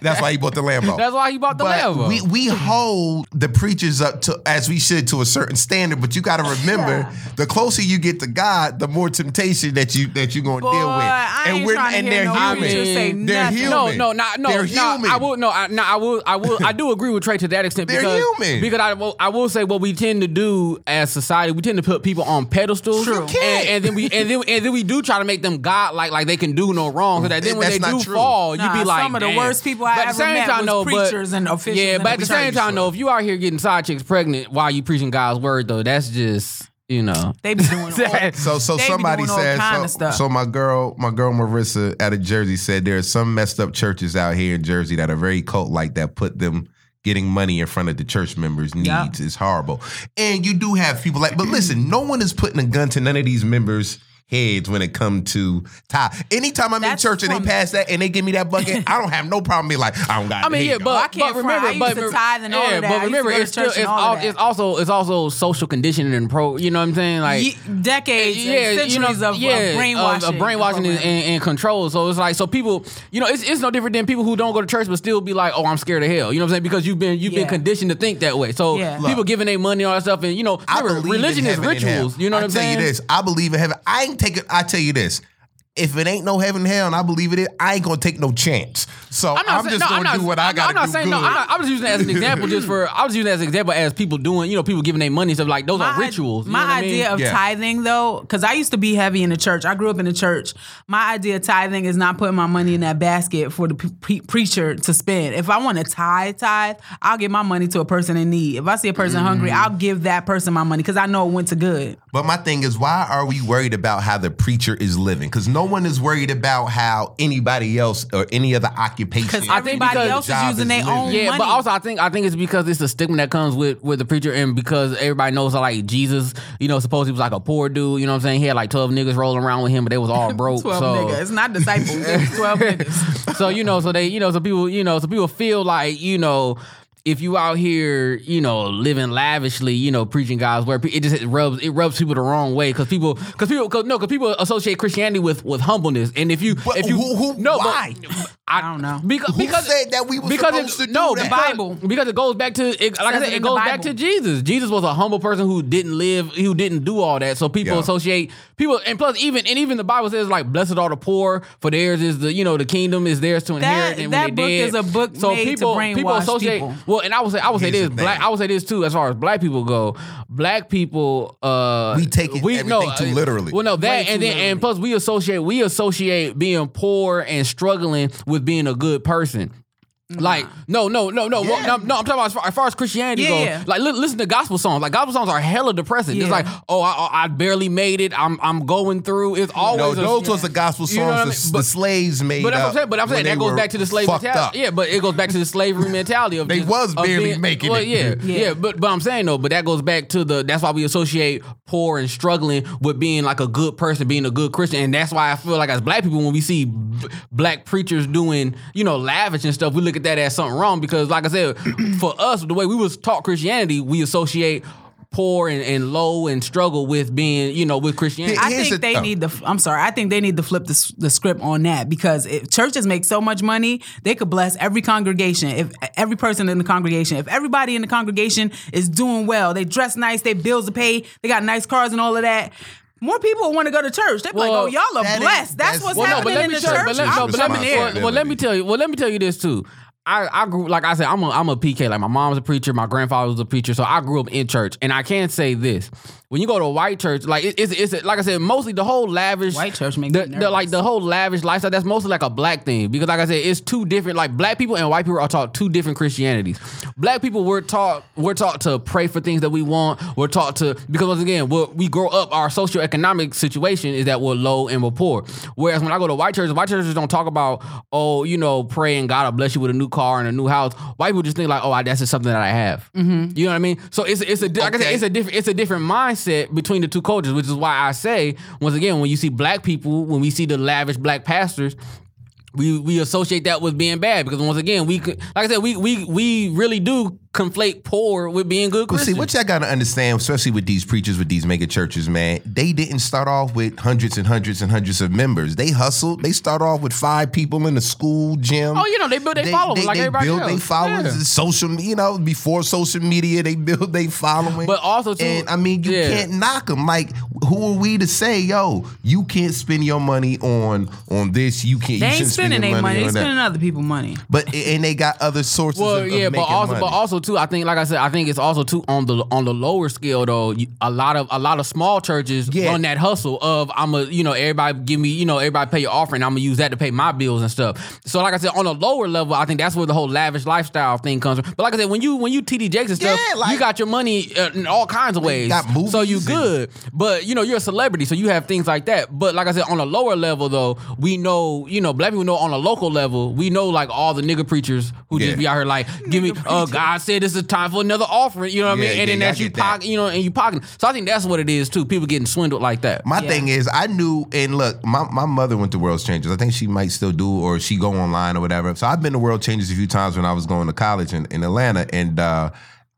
Speaker 3: that's why he bought the Lambo.
Speaker 2: That's why he bought the
Speaker 3: but
Speaker 2: Lambo.
Speaker 3: we we hold the preachers up to as we should to a certain standard. But you got to remember, the closer you get to God, the more temptation that you that you're going to
Speaker 1: Boy,
Speaker 3: deal with.
Speaker 1: I ain't trying to
Speaker 3: and
Speaker 1: hear
Speaker 3: they're
Speaker 1: no
Speaker 3: human.
Speaker 1: preacher say
Speaker 3: they're
Speaker 1: nothing.
Speaker 3: human.
Speaker 2: No, no, not, no,
Speaker 3: They're
Speaker 2: no.
Speaker 3: human.
Speaker 2: I will, no, I, no, I will, I will, I do agree with Trey to that extent.
Speaker 3: They're
Speaker 2: because,
Speaker 3: human.
Speaker 2: Because I, will, I will say what we tend to do as society, we tend to put people on pedestals,
Speaker 1: True. You
Speaker 2: and,
Speaker 3: can't.
Speaker 2: and then we, and then, and then we do try to make them godlike, like, like they can do no wrong. So that then when
Speaker 3: That's
Speaker 2: they
Speaker 3: not
Speaker 2: do
Speaker 3: true.
Speaker 2: fall, you
Speaker 1: Nah,
Speaker 2: be like,
Speaker 1: some of the
Speaker 2: "Damn."
Speaker 1: worst people I
Speaker 2: But at the
Speaker 1: ever
Speaker 2: same
Speaker 1: met
Speaker 2: time,
Speaker 1: was
Speaker 2: though, but-
Speaker 1: preachers and officials
Speaker 2: Yeah,
Speaker 1: in
Speaker 2: but at the same time, though, if you out here getting side chicks pregnant while you preaching God's word, though, that's just you know.
Speaker 1: They be doing all,
Speaker 3: So so somebody said
Speaker 1: kind
Speaker 3: so,
Speaker 1: of stuff.
Speaker 3: so my girl my girl Marissa out of Jersey said there are some messed up churches out here in Jersey that are very cult like that put them getting money in front of the church members needs
Speaker 1: Yeah.
Speaker 3: is horrible. And you do have people like but listen, no one is putting a gun to none of these members heads when it come to tie. Anytime I'm
Speaker 1: That's
Speaker 3: in church and they pass that and they give me that bucket, I don't have no problem being like, I don't got
Speaker 2: I mean,
Speaker 3: hate
Speaker 2: yeah,
Speaker 3: y'all.
Speaker 2: but,
Speaker 1: I can't
Speaker 2: but remember,
Speaker 1: I used
Speaker 2: but,
Speaker 1: to tithe and all
Speaker 2: yeah,
Speaker 1: of that.
Speaker 2: but
Speaker 1: I used to
Speaker 2: remember, it's still it's,
Speaker 1: all that.
Speaker 2: it's also it's also social conditioning and pro. You know what I'm saying? Like
Speaker 1: Ye- decades,
Speaker 2: yeah,
Speaker 1: and centuries
Speaker 2: you know,
Speaker 1: of, uh,
Speaker 2: yeah,
Speaker 1: of brainwashing,
Speaker 2: of, of brainwashing and, and, and control. So it's like, so people, you know, it's, it's no different than people who don't go to church but still be like, oh, I'm scared of hell. You know what I'm saying? Because you've been you've been conditioned to think that way. So
Speaker 1: Yeah.
Speaker 2: people
Speaker 3: Look.
Speaker 2: giving their money all that stuff, and you know, remember, religion is
Speaker 3: heaven and hell.
Speaker 2: rituals. You know what
Speaker 3: I'm saying?
Speaker 2: I'm
Speaker 3: tell
Speaker 2: saying?
Speaker 3: you this. I believe in heaven. I ain't taking. I tell you this. If it ain't no heaven and hell, and I believe it is, I ain't gonna take no chance. So I'm,
Speaker 2: I'm not saying,
Speaker 3: just
Speaker 2: no,
Speaker 3: gonna
Speaker 2: I'm not,
Speaker 3: do what I
Speaker 2: I'm,
Speaker 3: gotta
Speaker 2: I'm not
Speaker 3: do
Speaker 2: saying
Speaker 3: good.
Speaker 2: no. I'm, not, I'm just using that as an example, just for I was using that as an example as people doing, you know, people giving their money and stuff like those are rituals. You
Speaker 1: My
Speaker 2: know what I mean?
Speaker 1: idea of
Speaker 3: Yeah.
Speaker 1: tithing, though, because I used to be heavy in the church. I grew up in the church. My idea of tithing is not putting my money in that basket for the pre- pre- preacher to spend. If I want to tithe, tithe, I'll give my money to a person in need. If I see a person hungry,
Speaker 2: Mm.
Speaker 1: I'll give that person my money because I know it went to good.
Speaker 3: But my thing is, why are we worried about how the preacher is living? Because no one is worried about how anybody else or any other occupation.
Speaker 1: Because
Speaker 2: I think
Speaker 1: everybody
Speaker 2: because
Speaker 1: else is using their
Speaker 3: living.
Speaker 1: own
Speaker 2: Yeah,
Speaker 1: money.
Speaker 2: but also I think I think it's because it's the stigma that comes with with the preacher, and because everybody knows that like Jesus, you know, suppose he was like a poor dude. You know what I'm saying? He had like twelve niggas rolling around with him, but they was all broke.
Speaker 1: 12
Speaker 2: so
Speaker 1: niggas. It's not disciples. It's 12 niggas.
Speaker 2: so you know, so they, you know, so people, you know, so people feel like, you know, if you out here, you know, living lavishly, you know, preaching God's word, it just it rubs it rubs people the wrong way because people because people cause, no because people associate Christianity with with humbleness, and if you
Speaker 3: But
Speaker 2: if you
Speaker 3: who- who-
Speaker 2: no
Speaker 3: why?
Speaker 2: but
Speaker 1: I don't know.
Speaker 2: because
Speaker 3: Who
Speaker 2: because
Speaker 3: said that we were
Speaker 2: because
Speaker 3: supposed
Speaker 2: it,
Speaker 3: to
Speaker 2: no
Speaker 3: do that?
Speaker 2: because-
Speaker 1: Bible.
Speaker 2: because it goes back to it, like I said
Speaker 1: it
Speaker 2: it
Speaker 1: in the
Speaker 2: goes back to Jesus. Jesus was a humble person who didn't live who didn't do all that. So people
Speaker 3: Yeah.
Speaker 2: associate people and plus even and even the Bible says like blessed are the poor for theirs is the you know the kingdom is theirs to inherit. and when
Speaker 1: that
Speaker 2: they
Speaker 1: book
Speaker 2: dead.
Speaker 1: is a book
Speaker 2: so
Speaker 1: made to
Speaker 2: people
Speaker 1: brainwash
Speaker 2: people associate
Speaker 1: people.
Speaker 2: Well and I would say I would say
Speaker 3: Here's
Speaker 2: this
Speaker 3: the
Speaker 2: black. I would say this too as far as black people go. Black people uh
Speaker 3: We take it- everything too
Speaker 2: uh,
Speaker 3: literally.
Speaker 2: Well no that
Speaker 1: Way
Speaker 2: and
Speaker 1: too
Speaker 2: then and plus we associate we associate being poor and struggling with being a good person. Like no no no no well, no, no I'm talking about as far, as far as Christianity
Speaker 1: Yeah,
Speaker 2: goes.
Speaker 1: yeah.
Speaker 2: Like li- listen to gospel songs. Like gospel songs are hella depressing. It's
Speaker 1: Yeah.
Speaker 2: like oh I, I barely made it. I'm I'm going through. It's
Speaker 3: No,
Speaker 2: always a-
Speaker 3: those was the gospel
Speaker 2: You know what I
Speaker 3: songs
Speaker 2: mean?
Speaker 3: the,
Speaker 2: But-
Speaker 3: the slaves made.
Speaker 2: but that's what I'm
Speaker 3: up
Speaker 2: saying. But I'm saying that goes
Speaker 3: were
Speaker 2: back to the slave
Speaker 3: fucked
Speaker 2: mentality.
Speaker 3: up.
Speaker 2: Yeah, but it goes back to the slavery mentality of
Speaker 3: They
Speaker 2: just-
Speaker 3: was
Speaker 2: of
Speaker 3: barely making
Speaker 2: well,
Speaker 3: it.
Speaker 2: Yeah, yeah,
Speaker 1: Yeah.
Speaker 2: But but I'm saying though, but that goes back to the. That's why we associate poor and struggling with being like a good person, being a good Christian, and that's why I feel like as black people, when we see b- black preachers doing you know lavish and stuff, we look at that as something wrong because like I said, for us, the way we was taught Christianity, we associate. Poor and, and low and struggle with being, you know, with Christianity.
Speaker 1: I
Speaker 3: Here's
Speaker 1: think
Speaker 3: the-
Speaker 1: they
Speaker 3: oh.
Speaker 1: need the. I'm sorry. I think they need to flip the, the script on that because if churches make so much money, they could bless every congregation. If every person in the congregation, if everybody in the congregation is doing well, they dress nice, they bills to pay, they got nice cars and all of that. More people want to go to church. They're like, "Oh, y'all are
Speaker 3: that is-
Speaker 1: blessed. That's,
Speaker 3: that's-
Speaker 1: what's
Speaker 3: well, no,
Speaker 1: happening
Speaker 2: but let
Speaker 1: in
Speaker 2: me
Speaker 1: the church."
Speaker 2: but let, no, but let me, well, well, let me tell you. Well, let me tell you this too. I, I grew like I said I'm a I'm a PK like my mom's a preacher my grandfather was a preacher. So I grew up in church. And I can say this. When you go to a white church like it, it's it's like I said mostly the whole lavish
Speaker 1: White church make
Speaker 2: the,
Speaker 1: me
Speaker 2: the like the whole lavish lifestyle that's mostly like a black thing. Because like I said it's two different like black people and white people are taught two different Christianities. Black people we're taught we're taught to pray for things that we want we're taught to because once again we we grow up our socioeconomic situation is that we're low and we're poor. Whereas when I go to white churches white churches don't talk about oh you know praying God will bless you with a new car and a new house white people just think like oh I, that's just something that I have.
Speaker 1: Mm-hmm.
Speaker 2: you know what I mean? So it's it's a like I said, it's a different it's a different mindset between the two cultures which is why I say once again when you see black people when we see the lavish black pastors we we associate that with being bad because once again we could like I said we we we really do conflate poor with being good
Speaker 3: Well, see, what y'all gotta understand, especially with these preachers, with these mega churches, man, they didn't start off with hundreds and hundreds and hundreds of members. They hustled. They start off with five people in the school gym.
Speaker 2: Oh, you know, they build their following like everybody
Speaker 3: build
Speaker 2: else.
Speaker 3: their followers.
Speaker 2: Yeah.
Speaker 3: Social, you know, before social media, they build their following.
Speaker 2: But also, too-
Speaker 3: and I mean, you
Speaker 2: yeah.
Speaker 3: can't knock them. Like, who are we to say, yo, you can't spend your money on on this? You can't.
Speaker 1: They
Speaker 3: you
Speaker 1: ain't
Speaker 3: shouldn't spend
Speaker 1: spending
Speaker 3: your
Speaker 1: their money. They
Speaker 3: on that.
Speaker 1: spending other people's money.
Speaker 3: But and they got other sources.
Speaker 2: Well,
Speaker 3: of, of
Speaker 2: yeah, but also,
Speaker 3: money.
Speaker 2: but also too, I think, like I said, I think it's also too on the on the lower scale though. A lot of a lot of small churches
Speaker 3: Yeah.
Speaker 2: run that hustle of I'm a you know everybody give me you know everybody pay your offering. I'm gonna use that to pay my bills and stuff. So like I said, on a lower level, I think that's where the whole lavish lifestyle thing comes from. But like I said, when you when you TD Jakes and stuff,
Speaker 3: Yeah, like-
Speaker 2: you got your money uh, in all kinds of ways.
Speaker 3: got
Speaker 2: so you
Speaker 3: and-
Speaker 2: good, but you know you're a celebrity, so you have things like that. But like I said, on a lower level though, we know you know black people know on a local level, we know like all the nigga preachers who
Speaker 3: Yeah.
Speaker 2: just be out here like give me uh God said this is time for another offering, you know what I mean? And then
Speaker 3: yeah, I
Speaker 2: that's you
Speaker 3: get that.
Speaker 2: pocket, you know, and you pocket. So I think that's what it is too. People getting swindled like that.
Speaker 3: My
Speaker 1: Yeah.
Speaker 3: thing is, I knew, and look, my, my mother went to World Changers. I think she might still do, or she go online or whatever. So I've been to World Changers a few times when I was going to college in, in Atlanta, and uh,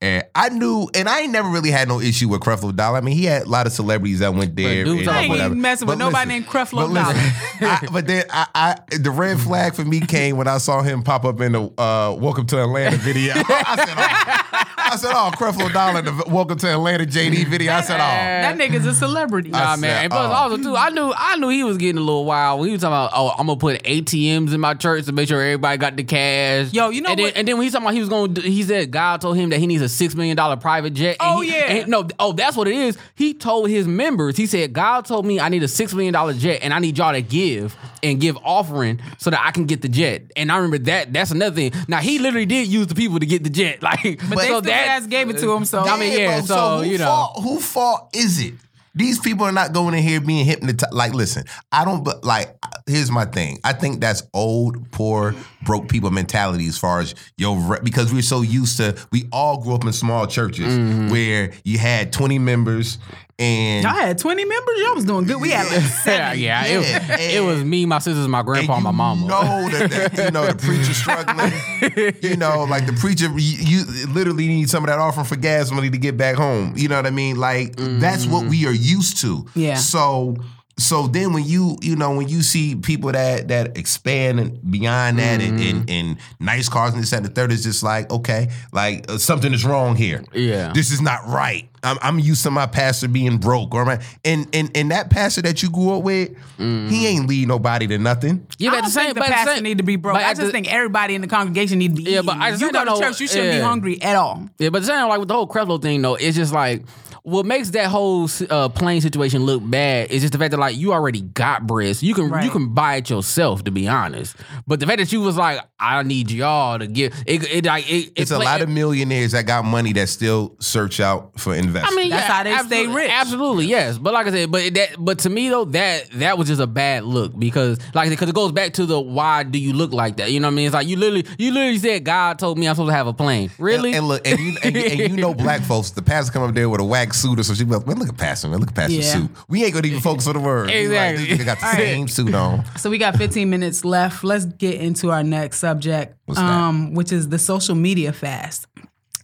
Speaker 3: and I knew, and I ain't never really had no issue with Creflo Dollar. I mean, he had a lot of celebrities that went there.
Speaker 2: dudes
Speaker 3: and
Speaker 1: I ain't
Speaker 3: whatever.
Speaker 1: messing with
Speaker 3: But
Speaker 1: nobody
Speaker 3: listen,
Speaker 1: named Creflo
Speaker 3: but
Speaker 1: Dollar.
Speaker 3: I, but then I, I, the red flag for me came when I saw him pop up in the uh, "Welcome to Atlanta" video. I said, oh. I said, "Oh, Creflo Dollar, the "Welcome to Atlanta" JD video." I said, "Oh."
Speaker 1: That nigga's a celebrity.
Speaker 2: Nah,
Speaker 3: said,
Speaker 2: man. And plus,
Speaker 3: oh.
Speaker 2: also too, I knew I knew he was getting a little wild when he was talking about, oh, I'm gonna put ATMs in my church to make sure everybody got the cash.
Speaker 1: Yo, you know
Speaker 2: and then,
Speaker 1: what-
Speaker 2: And then when he's talking about he was going, to he said God told him that he needs a six million dollar private jet. And
Speaker 1: Oh,
Speaker 2: he-
Speaker 1: yeah.
Speaker 2: and he- no, oh, that's what it is. He told his members, he said, God told me I need a six million dollar jet, and I need y'all to give and give offering so that I can get the jet. And I remember that. That's another thing. Now he literally did use the people to get the jet, like,
Speaker 1: But they
Speaker 2: so
Speaker 1: still
Speaker 2: that
Speaker 1: ass gave it to him. So
Speaker 2: I mean, yeah,
Speaker 3: bro,
Speaker 2: so,
Speaker 3: who
Speaker 2: you know.
Speaker 3: fault, who fault is it? These people are not going in here being hypnotized. Like, listen, I don't. But like, here's my thing. I think that's old, poor, broke people mentality as far as your re- because we're so used to. We all grew up in small churches
Speaker 2: Mm-hmm.
Speaker 3: where you had 20 members and.
Speaker 1: y'all had 20 members. Y'all was doing good. We had like
Speaker 2: yeah,
Speaker 1: seven.
Speaker 2: yeah, it,
Speaker 3: Yeah,
Speaker 2: it was me, my sisters, my grandpa, and my
Speaker 3: you
Speaker 2: mama.
Speaker 3: Know that, that you know the preacher struggling. you know, like the preacher, you, you literally need some of that offering for gas money to get back home. You know what I mean? Like that's what mm. we are used to.
Speaker 1: Yeah.
Speaker 3: So. So then, when you you know when you see people that that expand and beyond that and, and and nice cars and this and the third is just like okay like uh, something is wrong here
Speaker 2: Yeah.
Speaker 3: this is not right I'm, I'm used to my pastor being broke or my and and and that pastor that you grew up with he ain't lead nobody to nothing
Speaker 2: Yeah,
Speaker 1: I
Speaker 2: but
Speaker 1: don't
Speaker 2: at the same,
Speaker 1: think the
Speaker 2: but the
Speaker 1: pastor
Speaker 2: same-
Speaker 1: need to be broke.
Speaker 2: but
Speaker 1: I just
Speaker 2: the-
Speaker 1: think everybody in the congregation need to be
Speaker 2: Yeah,
Speaker 1: eating.
Speaker 2: but I just
Speaker 1: you
Speaker 2: think
Speaker 1: go to
Speaker 2: know-
Speaker 1: church, you shouldn't be hungry at all.
Speaker 2: Yeah, but the same like with the whole Creflo thing though, it's just like what makes that whole uh, plane situation look bad is just the fact that like you already got bread, so you can you can buy it yourself. To be honest, but the fact that you was like, I need y'all to get it, it like it,
Speaker 3: it's
Speaker 2: it
Speaker 3: a
Speaker 2: play-
Speaker 3: lot of millionaires that got money that still search out for investment
Speaker 2: I mean,
Speaker 1: That's
Speaker 2: yeah,
Speaker 1: how they stay rich.
Speaker 2: Absolutely, yes. But like I said, but that, but to me though, that that was just a bad look because, like, because it goes back to the why do you look like that? You know what I mean? It's like you literally, you literally said God told me I'm supposed to have a plane. Really?
Speaker 3: And, and look, and you, and, and you know, black folks, the pastor come up there with a wax suit or so she be like, man, look at pastor, man, look at pastor's
Speaker 1: Yeah.
Speaker 3: suit. We ain't gonna even focus on the word. Like,
Speaker 2: Exactly.
Speaker 3: this got the same suit on.
Speaker 1: So we got 15 minutes left. Let's get into our next subject, um, which is the social media fast.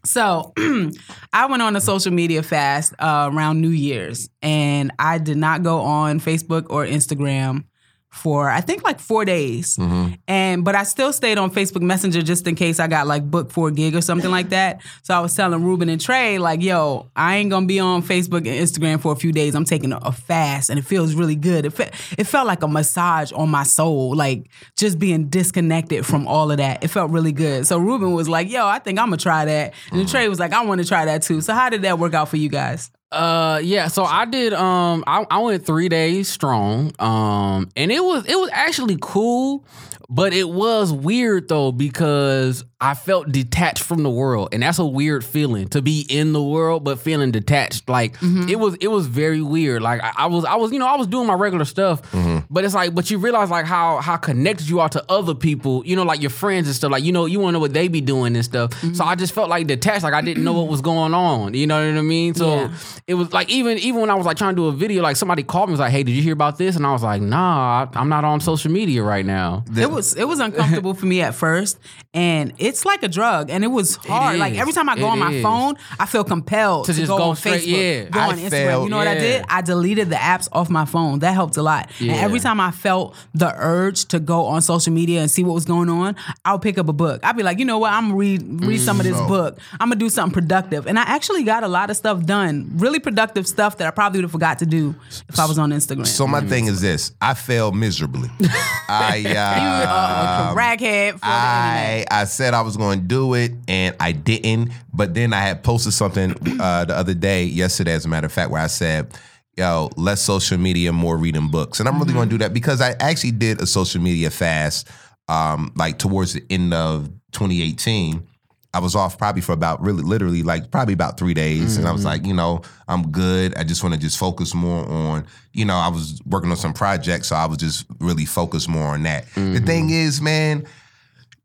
Speaker 1: So I went on a social media fast uh, around New Year's, and I did not go on Facebook or Instagram for I think like four days,
Speaker 3: Mm-hmm.
Speaker 1: and but I still stayed on Facebook Messenger just in case I got like booked for a gig or something like that. So I was telling Rubyn and Trey like, "Yo, I ain't gonna be on Facebook and Instagram for a few days. I'm taking a, fast, and it feels really good. It fe- it felt like a massage on my soul, like just being disconnected from all of that. It felt really good. So Rubyn was like, "Yo, I think I'm gonna try that," and then Trey was like, "I want to try that too." So how did that work out for you guys?
Speaker 2: Uh yeah, so I did um I, I went three days strong. Um and it was it was actually cool, but it was weird though because I felt detached from the world. And that's a weird feeling to be in the world but feeling detached. Like mm-hmm. it was it was very weird. Like I, I was I was, you know, I was doing my regular stuff, mm-hmm. but it's like but you realize like how how connected you are to other people, you know, like your friends and stuff. Like, you know, you wanna know what they be doing and stuff. Mm-hmm. So I just felt like detached, like I didn't know what was going on. You know what I mean? So
Speaker 1: Yeah.
Speaker 2: it was like even even when I was like trying to do a video, like somebody called me and was like, "Hey, did you hear about this?" And I was like, "Nah, I- I'm not on social media right now."
Speaker 1: It was it was uncomfortable for me at first, and it's like a drug, and it was hard. like every time I go
Speaker 2: It
Speaker 1: on my
Speaker 2: is.
Speaker 1: phone, I feel compelled
Speaker 2: To
Speaker 1: to,
Speaker 2: just
Speaker 1: go,
Speaker 2: go
Speaker 1: on
Speaker 2: straight-
Speaker 1: Facebook,
Speaker 2: yeah.
Speaker 1: go
Speaker 3: I
Speaker 1: on Instagram.
Speaker 3: felt-
Speaker 1: you know what I did? I deleted the apps off my phone. That helped a lot.
Speaker 2: Yeah.
Speaker 1: And every time I felt the urge to go on social media and see what was going on, I'll pick up a book. I'd be like, you know what? I'm gonna read read some of this
Speaker 3: So-
Speaker 1: book. I'm gonna do something productive, and I actually got a lot of stuff done. Really productive stuff that I probably would have forgot to do if I was on Instagram.
Speaker 3: So my thing is this: I failed miserably. I
Speaker 1: you
Speaker 3: uh,
Speaker 1: a crackhead for the.
Speaker 3: I I said I was going to do it, and I didn't. But then I had posted something uh, the other day, yesterday, as a matter of fact, where I said, "Yo, less social media, more reading books," and I'm really going to do that because I actually did a social media fast, um, like towards the end of 2018. I was off probably for about really literally like probably about three days. And I was like, you know, I'm good. I just want to just focus more on, you know, I was working on some projects, so I was just really focused more on that. The thing is, man,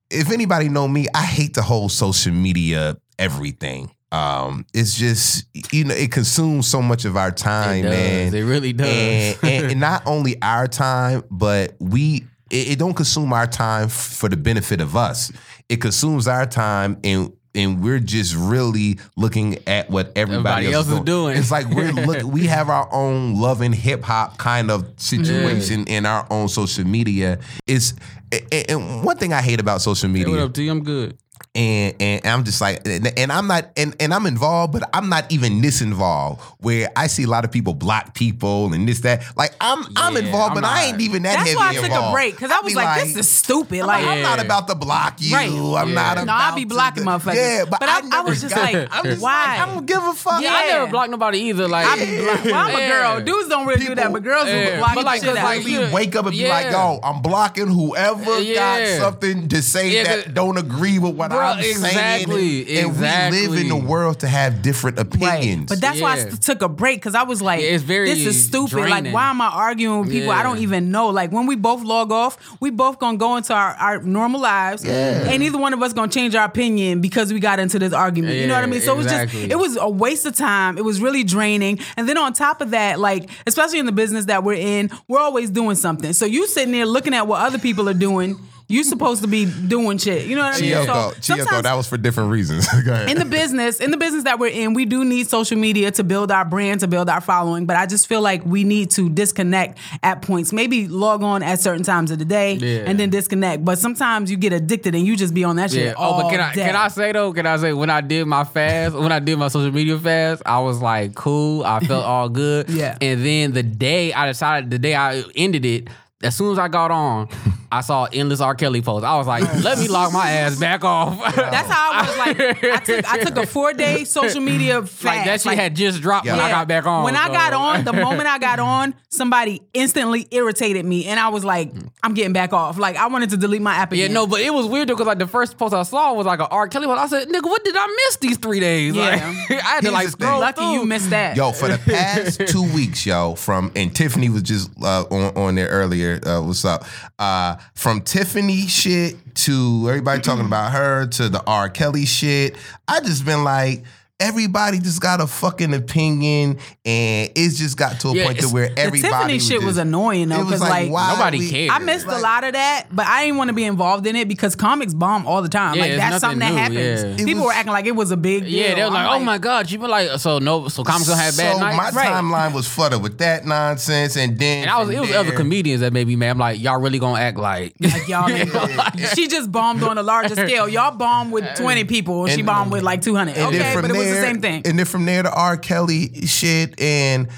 Speaker 3: if anybody know me, I hate the whole social media everything. Um, it's just you know, it consumes so much of our time,
Speaker 2: does.
Speaker 3: man.
Speaker 2: It really does.
Speaker 3: And, and, and not only our time, but we it, it don't consume our time for the benefit of us. It consumes our time and and we're just really looking at what everybody,
Speaker 2: Everybody else is doing.
Speaker 3: It's like we're look we have our own loving hip hop kind of situation in our own social media. It's and- and one thing I hate about social
Speaker 2: Hey,
Speaker 3: media
Speaker 2: what up, T? I'm good.
Speaker 3: And and I'm just like, and, and I'm not, and, and I'm involved, but I'm not even this involved. Where I see a lot of people block people and this that. Like I'm I'm involved,
Speaker 2: I'm
Speaker 3: but I ain't even that
Speaker 1: That's
Speaker 3: heavy
Speaker 1: why I took
Speaker 3: involved.
Speaker 1: a break because I was
Speaker 3: be
Speaker 1: like, "This is stupid."
Speaker 3: I'm,
Speaker 1: Like,
Speaker 3: I'm not about to block you.
Speaker 1: Right.
Speaker 3: I'm
Speaker 2: Yeah.
Speaker 3: not
Speaker 2: No,
Speaker 3: about.
Speaker 1: I'd be
Speaker 3: to-
Speaker 1: blocking motherfuckers.
Speaker 3: Yeah, but,
Speaker 1: But I- I
Speaker 3: never
Speaker 1: was just
Speaker 3: got-
Speaker 1: like,
Speaker 3: I'm just
Speaker 1: why?
Speaker 3: Like, I don't give a fuck.
Speaker 2: Yeah, I never blocked nobody either. Like,
Speaker 1: I be block- well, I'm a girl. Dudes don't really do that, but girls
Speaker 2: Yeah.
Speaker 1: will block
Speaker 2: But like,
Speaker 1: shit out.
Speaker 2: like,
Speaker 1: of
Speaker 3: Really
Speaker 1: you.
Speaker 3: wake up and be like,
Speaker 2: Yeah.
Speaker 3: "Yo, I'm blocking whoever got something to say
Speaker 2: Yeah,
Speaker 3: that
Speaker 2: 'cause-
Speaker 3: don't agree with what
Speaker 2: Bruh,
Speaker 3: I'm saying."
Speaker 2: exactly,
Speaker 3: And, and we live in the world to have different opinions.
Speaker 1: Right. But that's why I took a break because I was like,
Speaker 2: Yeah, it's very
Speaker 1: this is stupid. Like, why am I arguing with people I don't even know? Like, when we both log off, we both gonna go into our, our normal lives.
Speaker 3: Yeah.
Speaker 1: Ain't either one of us gonna change our opinion because we got into this argument. you know what I mean? So it was just, it was a waste of time. It was really draining. And then on top of that, like, especially in the business that we're in, we're always doing something. So you sitting there looking at what other people are doing. You supposed to be doing shit. You know what I mean?
Speaker 3: Chiyoko,
Speaker 1: So
Speaker 3: Chiyoko, that was for different reasons. Go ahead.
Speaker 1: in the business, in the business that we're in, we do need social media to build our brand, to build our following. But I just feel like we need to disconnect at points. Maybe log on at certain times of the day
Speaker 2: Yeah.
Speaker 1: and then disconnect. But sometimes you get addicted and you just be on that shit.
Speaker 2: Yeah. Oh, but can I
Speaker 1: day.
Speaker 2: can I say though? Can I say when I did my fast, when I did my social media fast, I was like cool. I felt all good.
Speaker 1: Yeah.
Speaker 2: And then the day I decided, the day I ended it. As soon as I got on, I saw endless R. Kelly posts. I was like, "Let me lock my ass back off."
Speaker 1: That's how I was like. I took, I took a four day social media fast.
Speaker 2: like that shit had just dropped when I got back on.
Speaker 1: When I
Speaker 2: so-
Speaker 1: got on, the moment I got on, somebody instantly irritated me, and I was like, "I'm getting back off." Like I wanted to delete my app
Speaker 2: Yeah, no, but it was weird though because like the first post I saw was like an R. Kelly one. I said, "Nigga, what did I miss these three days?" Like,
Speaker 1: Yeah.
Speaker 2: I had to like
Speaker 3: the thing.
Speaker 2: scroll
Speaker 1: lucky
Speaker 2: through.
Speaker 1: you missed that.
Speaker 3: Yo, for the past two weeks, yo, from and Tiffany was just uh, on on there earlier. Uh, what's up? Uh, from Tiffany shit to everybody talking mm-hmm. about her to the R. Kelly shit. I just been like, everybody just got a fucking opinion, and it's just got to a
Speaker 2: Yeah,
Speaker 3: point to
Speaker 2: it's-
Speaker 3: where
Speaker 1: The
Speaker 3: everybody
Speaker 1: Tiffany shit was annoying though,
Speaker 3: It was
Speaker 1: because
Speaker 3: like,
Speaker 1: like,
Speaker 2: Nobody
Speaker 3: we-
Speaker 2: cared.
Speaker 1: I missed
Speaker 3: Like-
Speaker 1: a lot of that, but I didn't want to be involved in it because comics bomb all the time.
Speaker 2: Yeah,
Speaker 1: like that's something that
Speaker 2: new,
Speaker 1: happens.
Speaker 2: yeah.
Speaker 1: People
Speaker 3: was-
Speaker 1: were acting like it was a big deal.
Speaker 2: Yeah, they were like,
Speaker 1: I'm
Speaker 2: "Oh my god, you were like, so no, so comics gonna have bad
Speaker 3: so
Speaker 2: nights."
Speaker 3: my
Speaker 1: Right.
Speaker 3: timeline was flooded with that nonsense, and then
Speaker 2: and I was, it was
Speaker 3: there-
Speaker 2: other comedians that made me mad. I'm like, y'all really gonna act like?
Speaker 1: Like y'all, she just bombed on a larger scale. Y'all bombed with twenty people, and she bombed with like two hundred. Okay, but it was the same thing.
Speaker 3: And then from there, the R. Kelly shit, and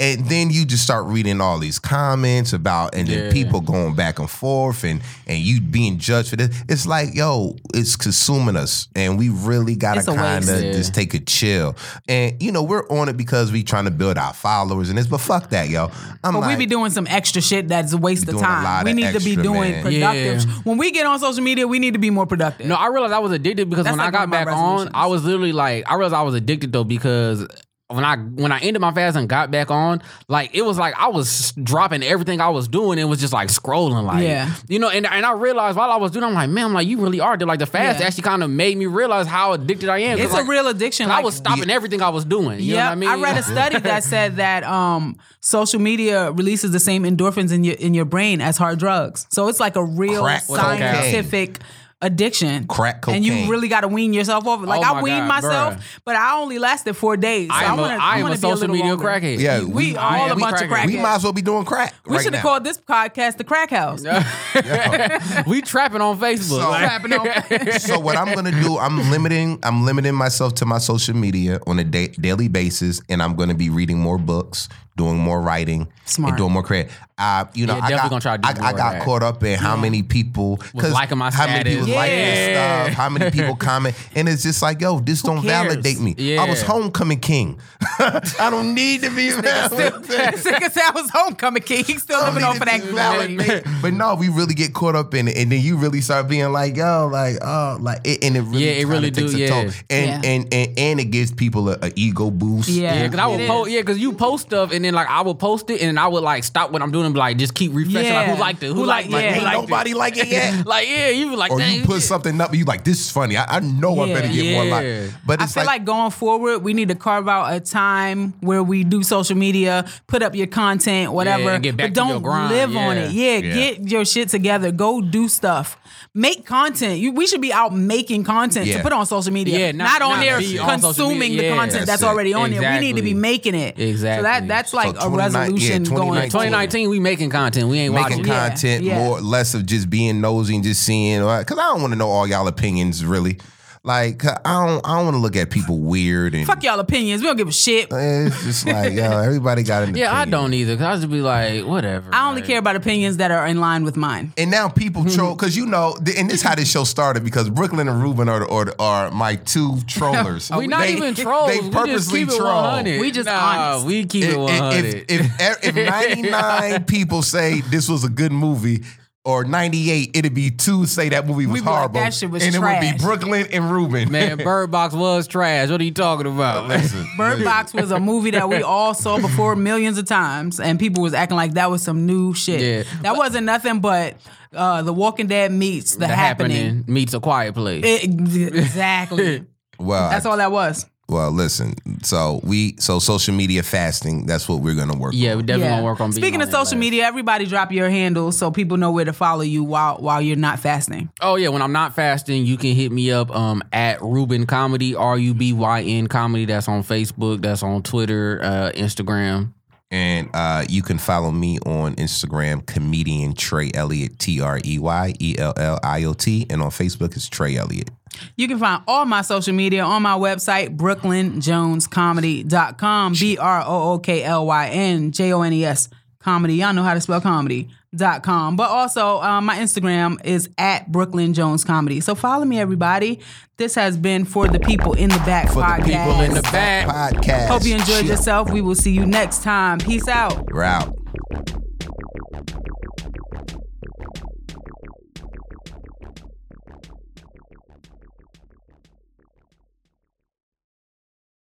Speaker 3: and then you just start reading all these comments about, and then
Speaker 2: Yeah.
Speaker 3: people going back and forth, and and you being judged for this. It's like, yo, it's consuming us, and we really gotta kind of
Speaker 2: Yeah.
Speaker 3: just take a chill. And you know, we're on it because we trying to build our followers and this, but fuck that, yo. I'm
Speaker 1: But
Speaker 3: like,
Speaker 1: we be doing some extra shit that's a waste of
Speaker 3: doing a
Speaker 1: time. We
Speaker 3: of
Speaker 1: need to be doing
Speaker 3: man.
Speaker 1: productive.
Speaker 2: Yeah.
Speaker 1: When we get on social media, we need to be more productive.
Speaker 2: No, I realized I was addicted because
Speaker 1: That's
Speaker 2: when
Speaker 1: like
Speaker 2: I got back on. I was literally like, I realized I was addicted though because when I when I ended my fast and got back on, like it was like I was dropping everything I was doing and was just like scrolling, like
Speaker 1: Yeah.
Speaker 2: you know. And and I realized while I was doing, I'm like, man, I'm like, you really are. Like the fast
Speaker 1: Yeah.
Speaker 2: actually kind of made me realize how addicted I am.
Speaker 1: it's
Speaker 2: like,
Speaker 1: a real addiction.
Speaker 2: I was stopping everything I was doing. You know
Speaker 1: yeah,
Speaker 2: what I mean?
Speaker 1: I read a study that said that um, social media releases the same endorphins in your in your brain as hard drugs. So it's like a real
Speaker 3: Crack
Speaker 1: scientific addiction.
Speaker 3: Crack
Speaker 1: and you really got to wean yourself off. it. Like
Speaker 2: Oh
Speaker 1: I
Speaker 2: my
Speaker 1: weaned
Speaker 2: God,
Speaker 1: myself,
Speaker 2: bruh.
Speaker 1: but I only lasted four days. So
Speaker 2: I am a,
Speaker 1: wanna,
Speaker 2: I am
Speaker 1: wanna
Speaker 2: a
Speaker 1: be a
Speaker 2: social
Speaker 1: little
Speaker 2: media
Speaker 1: longer.
Speaker 2: crackhead.
Speaker 3: Yeah,
Speaker 1: We
Speaker 2: I
Speaker 1: all a
Speaker 2: a
Speaker 1: bunch of
Speaker 2: crackhead.
Speaker 3: we might as well be doing crack.
Speaker 1: We
Speaker 3: right
Speaker 1: should have called this podcast the Crack House.
Speaker 2: we trapping on Facebook.
Speaker 3: So-
Speaker 2: like-
Speaker 1: Trapping on-
Speaker 3: so what I'm gonna do, I'm limiting, I'm limiting myself to my social media on a da- daily basis, and I'm gonna be reading more books, doing more writing,
Speaker 1: Smart.
Speaker 3: and doing more credit. Uh, you know,
Speaker 2: Yeah,
Speaker 3: I got,
Speaker 2: gonna try to do
Speaker 3: I,
Speaker 2: more
Speaker 3: I got caught up in how many people
Speaker 2: Was liking my
Speaker 3: how many people
Speaker 2: status.
Speaker 3: like this stuff, how many people comment, and it's just like, yo, this don't
Speaker 2: cares?
Speaker 3: validate me. I was homecoming king. I don't need to be validated.
Speaker 1: This nigga said I was homecoming king. He's still living off of that glory.
Speaker 3: But no, we really get caught up in it, and then you really start being like, "Yo, like, oh, like," it, and it really,
Speaker 2: Yeah, it really
Speaker 3: takes
Speaker 2: do,
Speaker 3: a
Speaker 2: yeah.
Speaker 3: toll, and,
Speaker 1: Yeah.
Speaker 3: and and and it gives people a, a ego boost.
Speaker 1: Yeah.
Speaker 2: Yeah, because I
Speaker 1: It
Speaker 2: would post. Yeah, because you post stuff and then like I would post it and then I would like stop what I'm doing and be like just keep refreshing. Like
Speaker 1: Yeah.
Speaker 2: who liked it? Who,
Speaker 1: Who
Speaker 2: liked
Speaker 1: liked-
Speaker 2: it?
Speaker 1: yeah.
Speaker 2: Who
Speaker 3: Ain't
Speaker 2: liked
Speaker 3: nobody like it yet.
Speaker 2: Like yeah, you be like,
Speaker 3: Or
Speaker 2: dang,
Speaker 3: you put
Speaker 2: shit.
Speaker 3: something up, and you like, this is funny. I, I know I better get more like.
Speaker 2: Yeah.
Speaker 3: But
Speaker 1: I
Speaker 3: it's
Speaker 1: feel like, going forward, we need to carve out a time where we do social media, put up your content, whatever.
Speaker 2: and get back
Speaker 1: but don't
Speaker 2: your grind,
Speaker 1: live on it. Yeah,
Speaker 3: Yeah.
Speaker 1: get your shit together. Go do stuff. Make content. You, we should be out making content to put on social media.
Speaker 2: Yeah, not-
Speaker 1: on
Speaker 2: not
Speaker 1: there
Speaker 2: be on
Speaker 1: consuming the
Speaker 2: Yeah.
Speaker 1: content
Speaker 3: That's
Speaker 1: that's, already on there. We need to be making it. So
Speaker 2: Exactly.
Speaker 1: that that's like a
Speaker 3: 29 yeah,
Speaker 1: resolution going.
Speaker 3: 2019.
Speaker 2: 2019 we making content. We ain't
Speaker 3: making
Speaker 2: watching.
Speaker 3: Content
Speaker 1: yeah.
Speaker 3: more less of just being nosy and just seeing because I don't want to know all y'all opinions really. Like I don't I don't want to look at people weird and
Speaker 1: Fuck y'all opinions. We don't give a shit.
Speaker 3: Uh, it's just like yo everybody got an
Speaker 2: Yeah, I
Speaker 3: opinion.
Speaker 2: don't either. Cause I just be like, whatever.
Speaker 1: I only
Speaker 2: like-
Speaker 1: care about opinions that are in line with mine.
Speaker 3: And now people troll because you know, th- and this is how this show started because Brooklyn and Rubyn are are, are my two trollers.
Speaker 2: We not
Speaker 3: They-
Speaker 2: even trolls.
Speaker 3: They
Speaker 2: we just
Speaker 3: purposely
Speaker 2: keep it
Speaker 3: troll.
Speaker 2: 100.
Speaker 1: We just
Speaker 2: nah,
Speaker 1: honest.
Speaker 2: we keep
Speaker 3: If,
Speaker 2: it 100.
Speaker 3: if, if, if, if 99 people say this was a good movie, or 98, it'd be two say that movie was
Speaker 1: We'd like,
Speaker 3: horrible.
Speaker 1: "That shit was
Speaker 3: and it would be Brooklyn and Rubyn.
Speaker 2: Man, Bird Box was trash. What are you talking about?
Speaker 3: Listen,
Speaker 1: Bird Box was a movie that we all saw before millions of times, and people was acting like that was some new shit.
Speaker 2: Yeah.
Speaker 1: That wasn't nothing but uh, The Walking Dead meets The,
Speaker 2: the
Speaker 1: Happening.
Speaker 2: meets a quiet place.
Speaker 1: It- exactly.
Speaker 3: well,
Speaker 1: That's all that was.
Speaker 3: Well, listen. So we so social media fasting. That's what we're gonna work. On.
Speaker 2: Yeah, we definitely
Speaker 1: Yeah.
Speaker 2: gonna work on.
Speaker 1: Speaking
Speaker 2: on
Speaker 1: of
Speaker 2: that
Speaker 1: social media, everybody drop your handle so people know where to follow you while while you're not fasting.
Speaker 2: Oh yeah, when I'm not fasting, you can hit me up um, at Rubyn Comedy, R U B Y N Comedy. That's on Facebook. That's on Twitter, uh, Instagram.
Speaker 3: And uh, you can follow me on Instagram, comedian Trey Elliot, T R E Y E L L I O T, and on Facebook it's Trey Elliot.
Speaker 1: You can find all my social media on my website, brooklynjonescomedy.com. B R O O K L Y N J O N E S comedy. Y'all know how to spell comedy.com. But also, um, my Instagram is at Brooklyn Jones Comedy. So follow me, everybody. This has been For the People in the Back
Speaker 3: For the
Speaker 1: podcast.
Speaker 3: people
Speaker 2: in the back.
Speaker 3: Podcast.
Speaker 1: Hope you enjoyed
Speaker 3: Shit.
Speaker 1: yourself. We will see you next time. Peace out.
Speaker 3: We're out.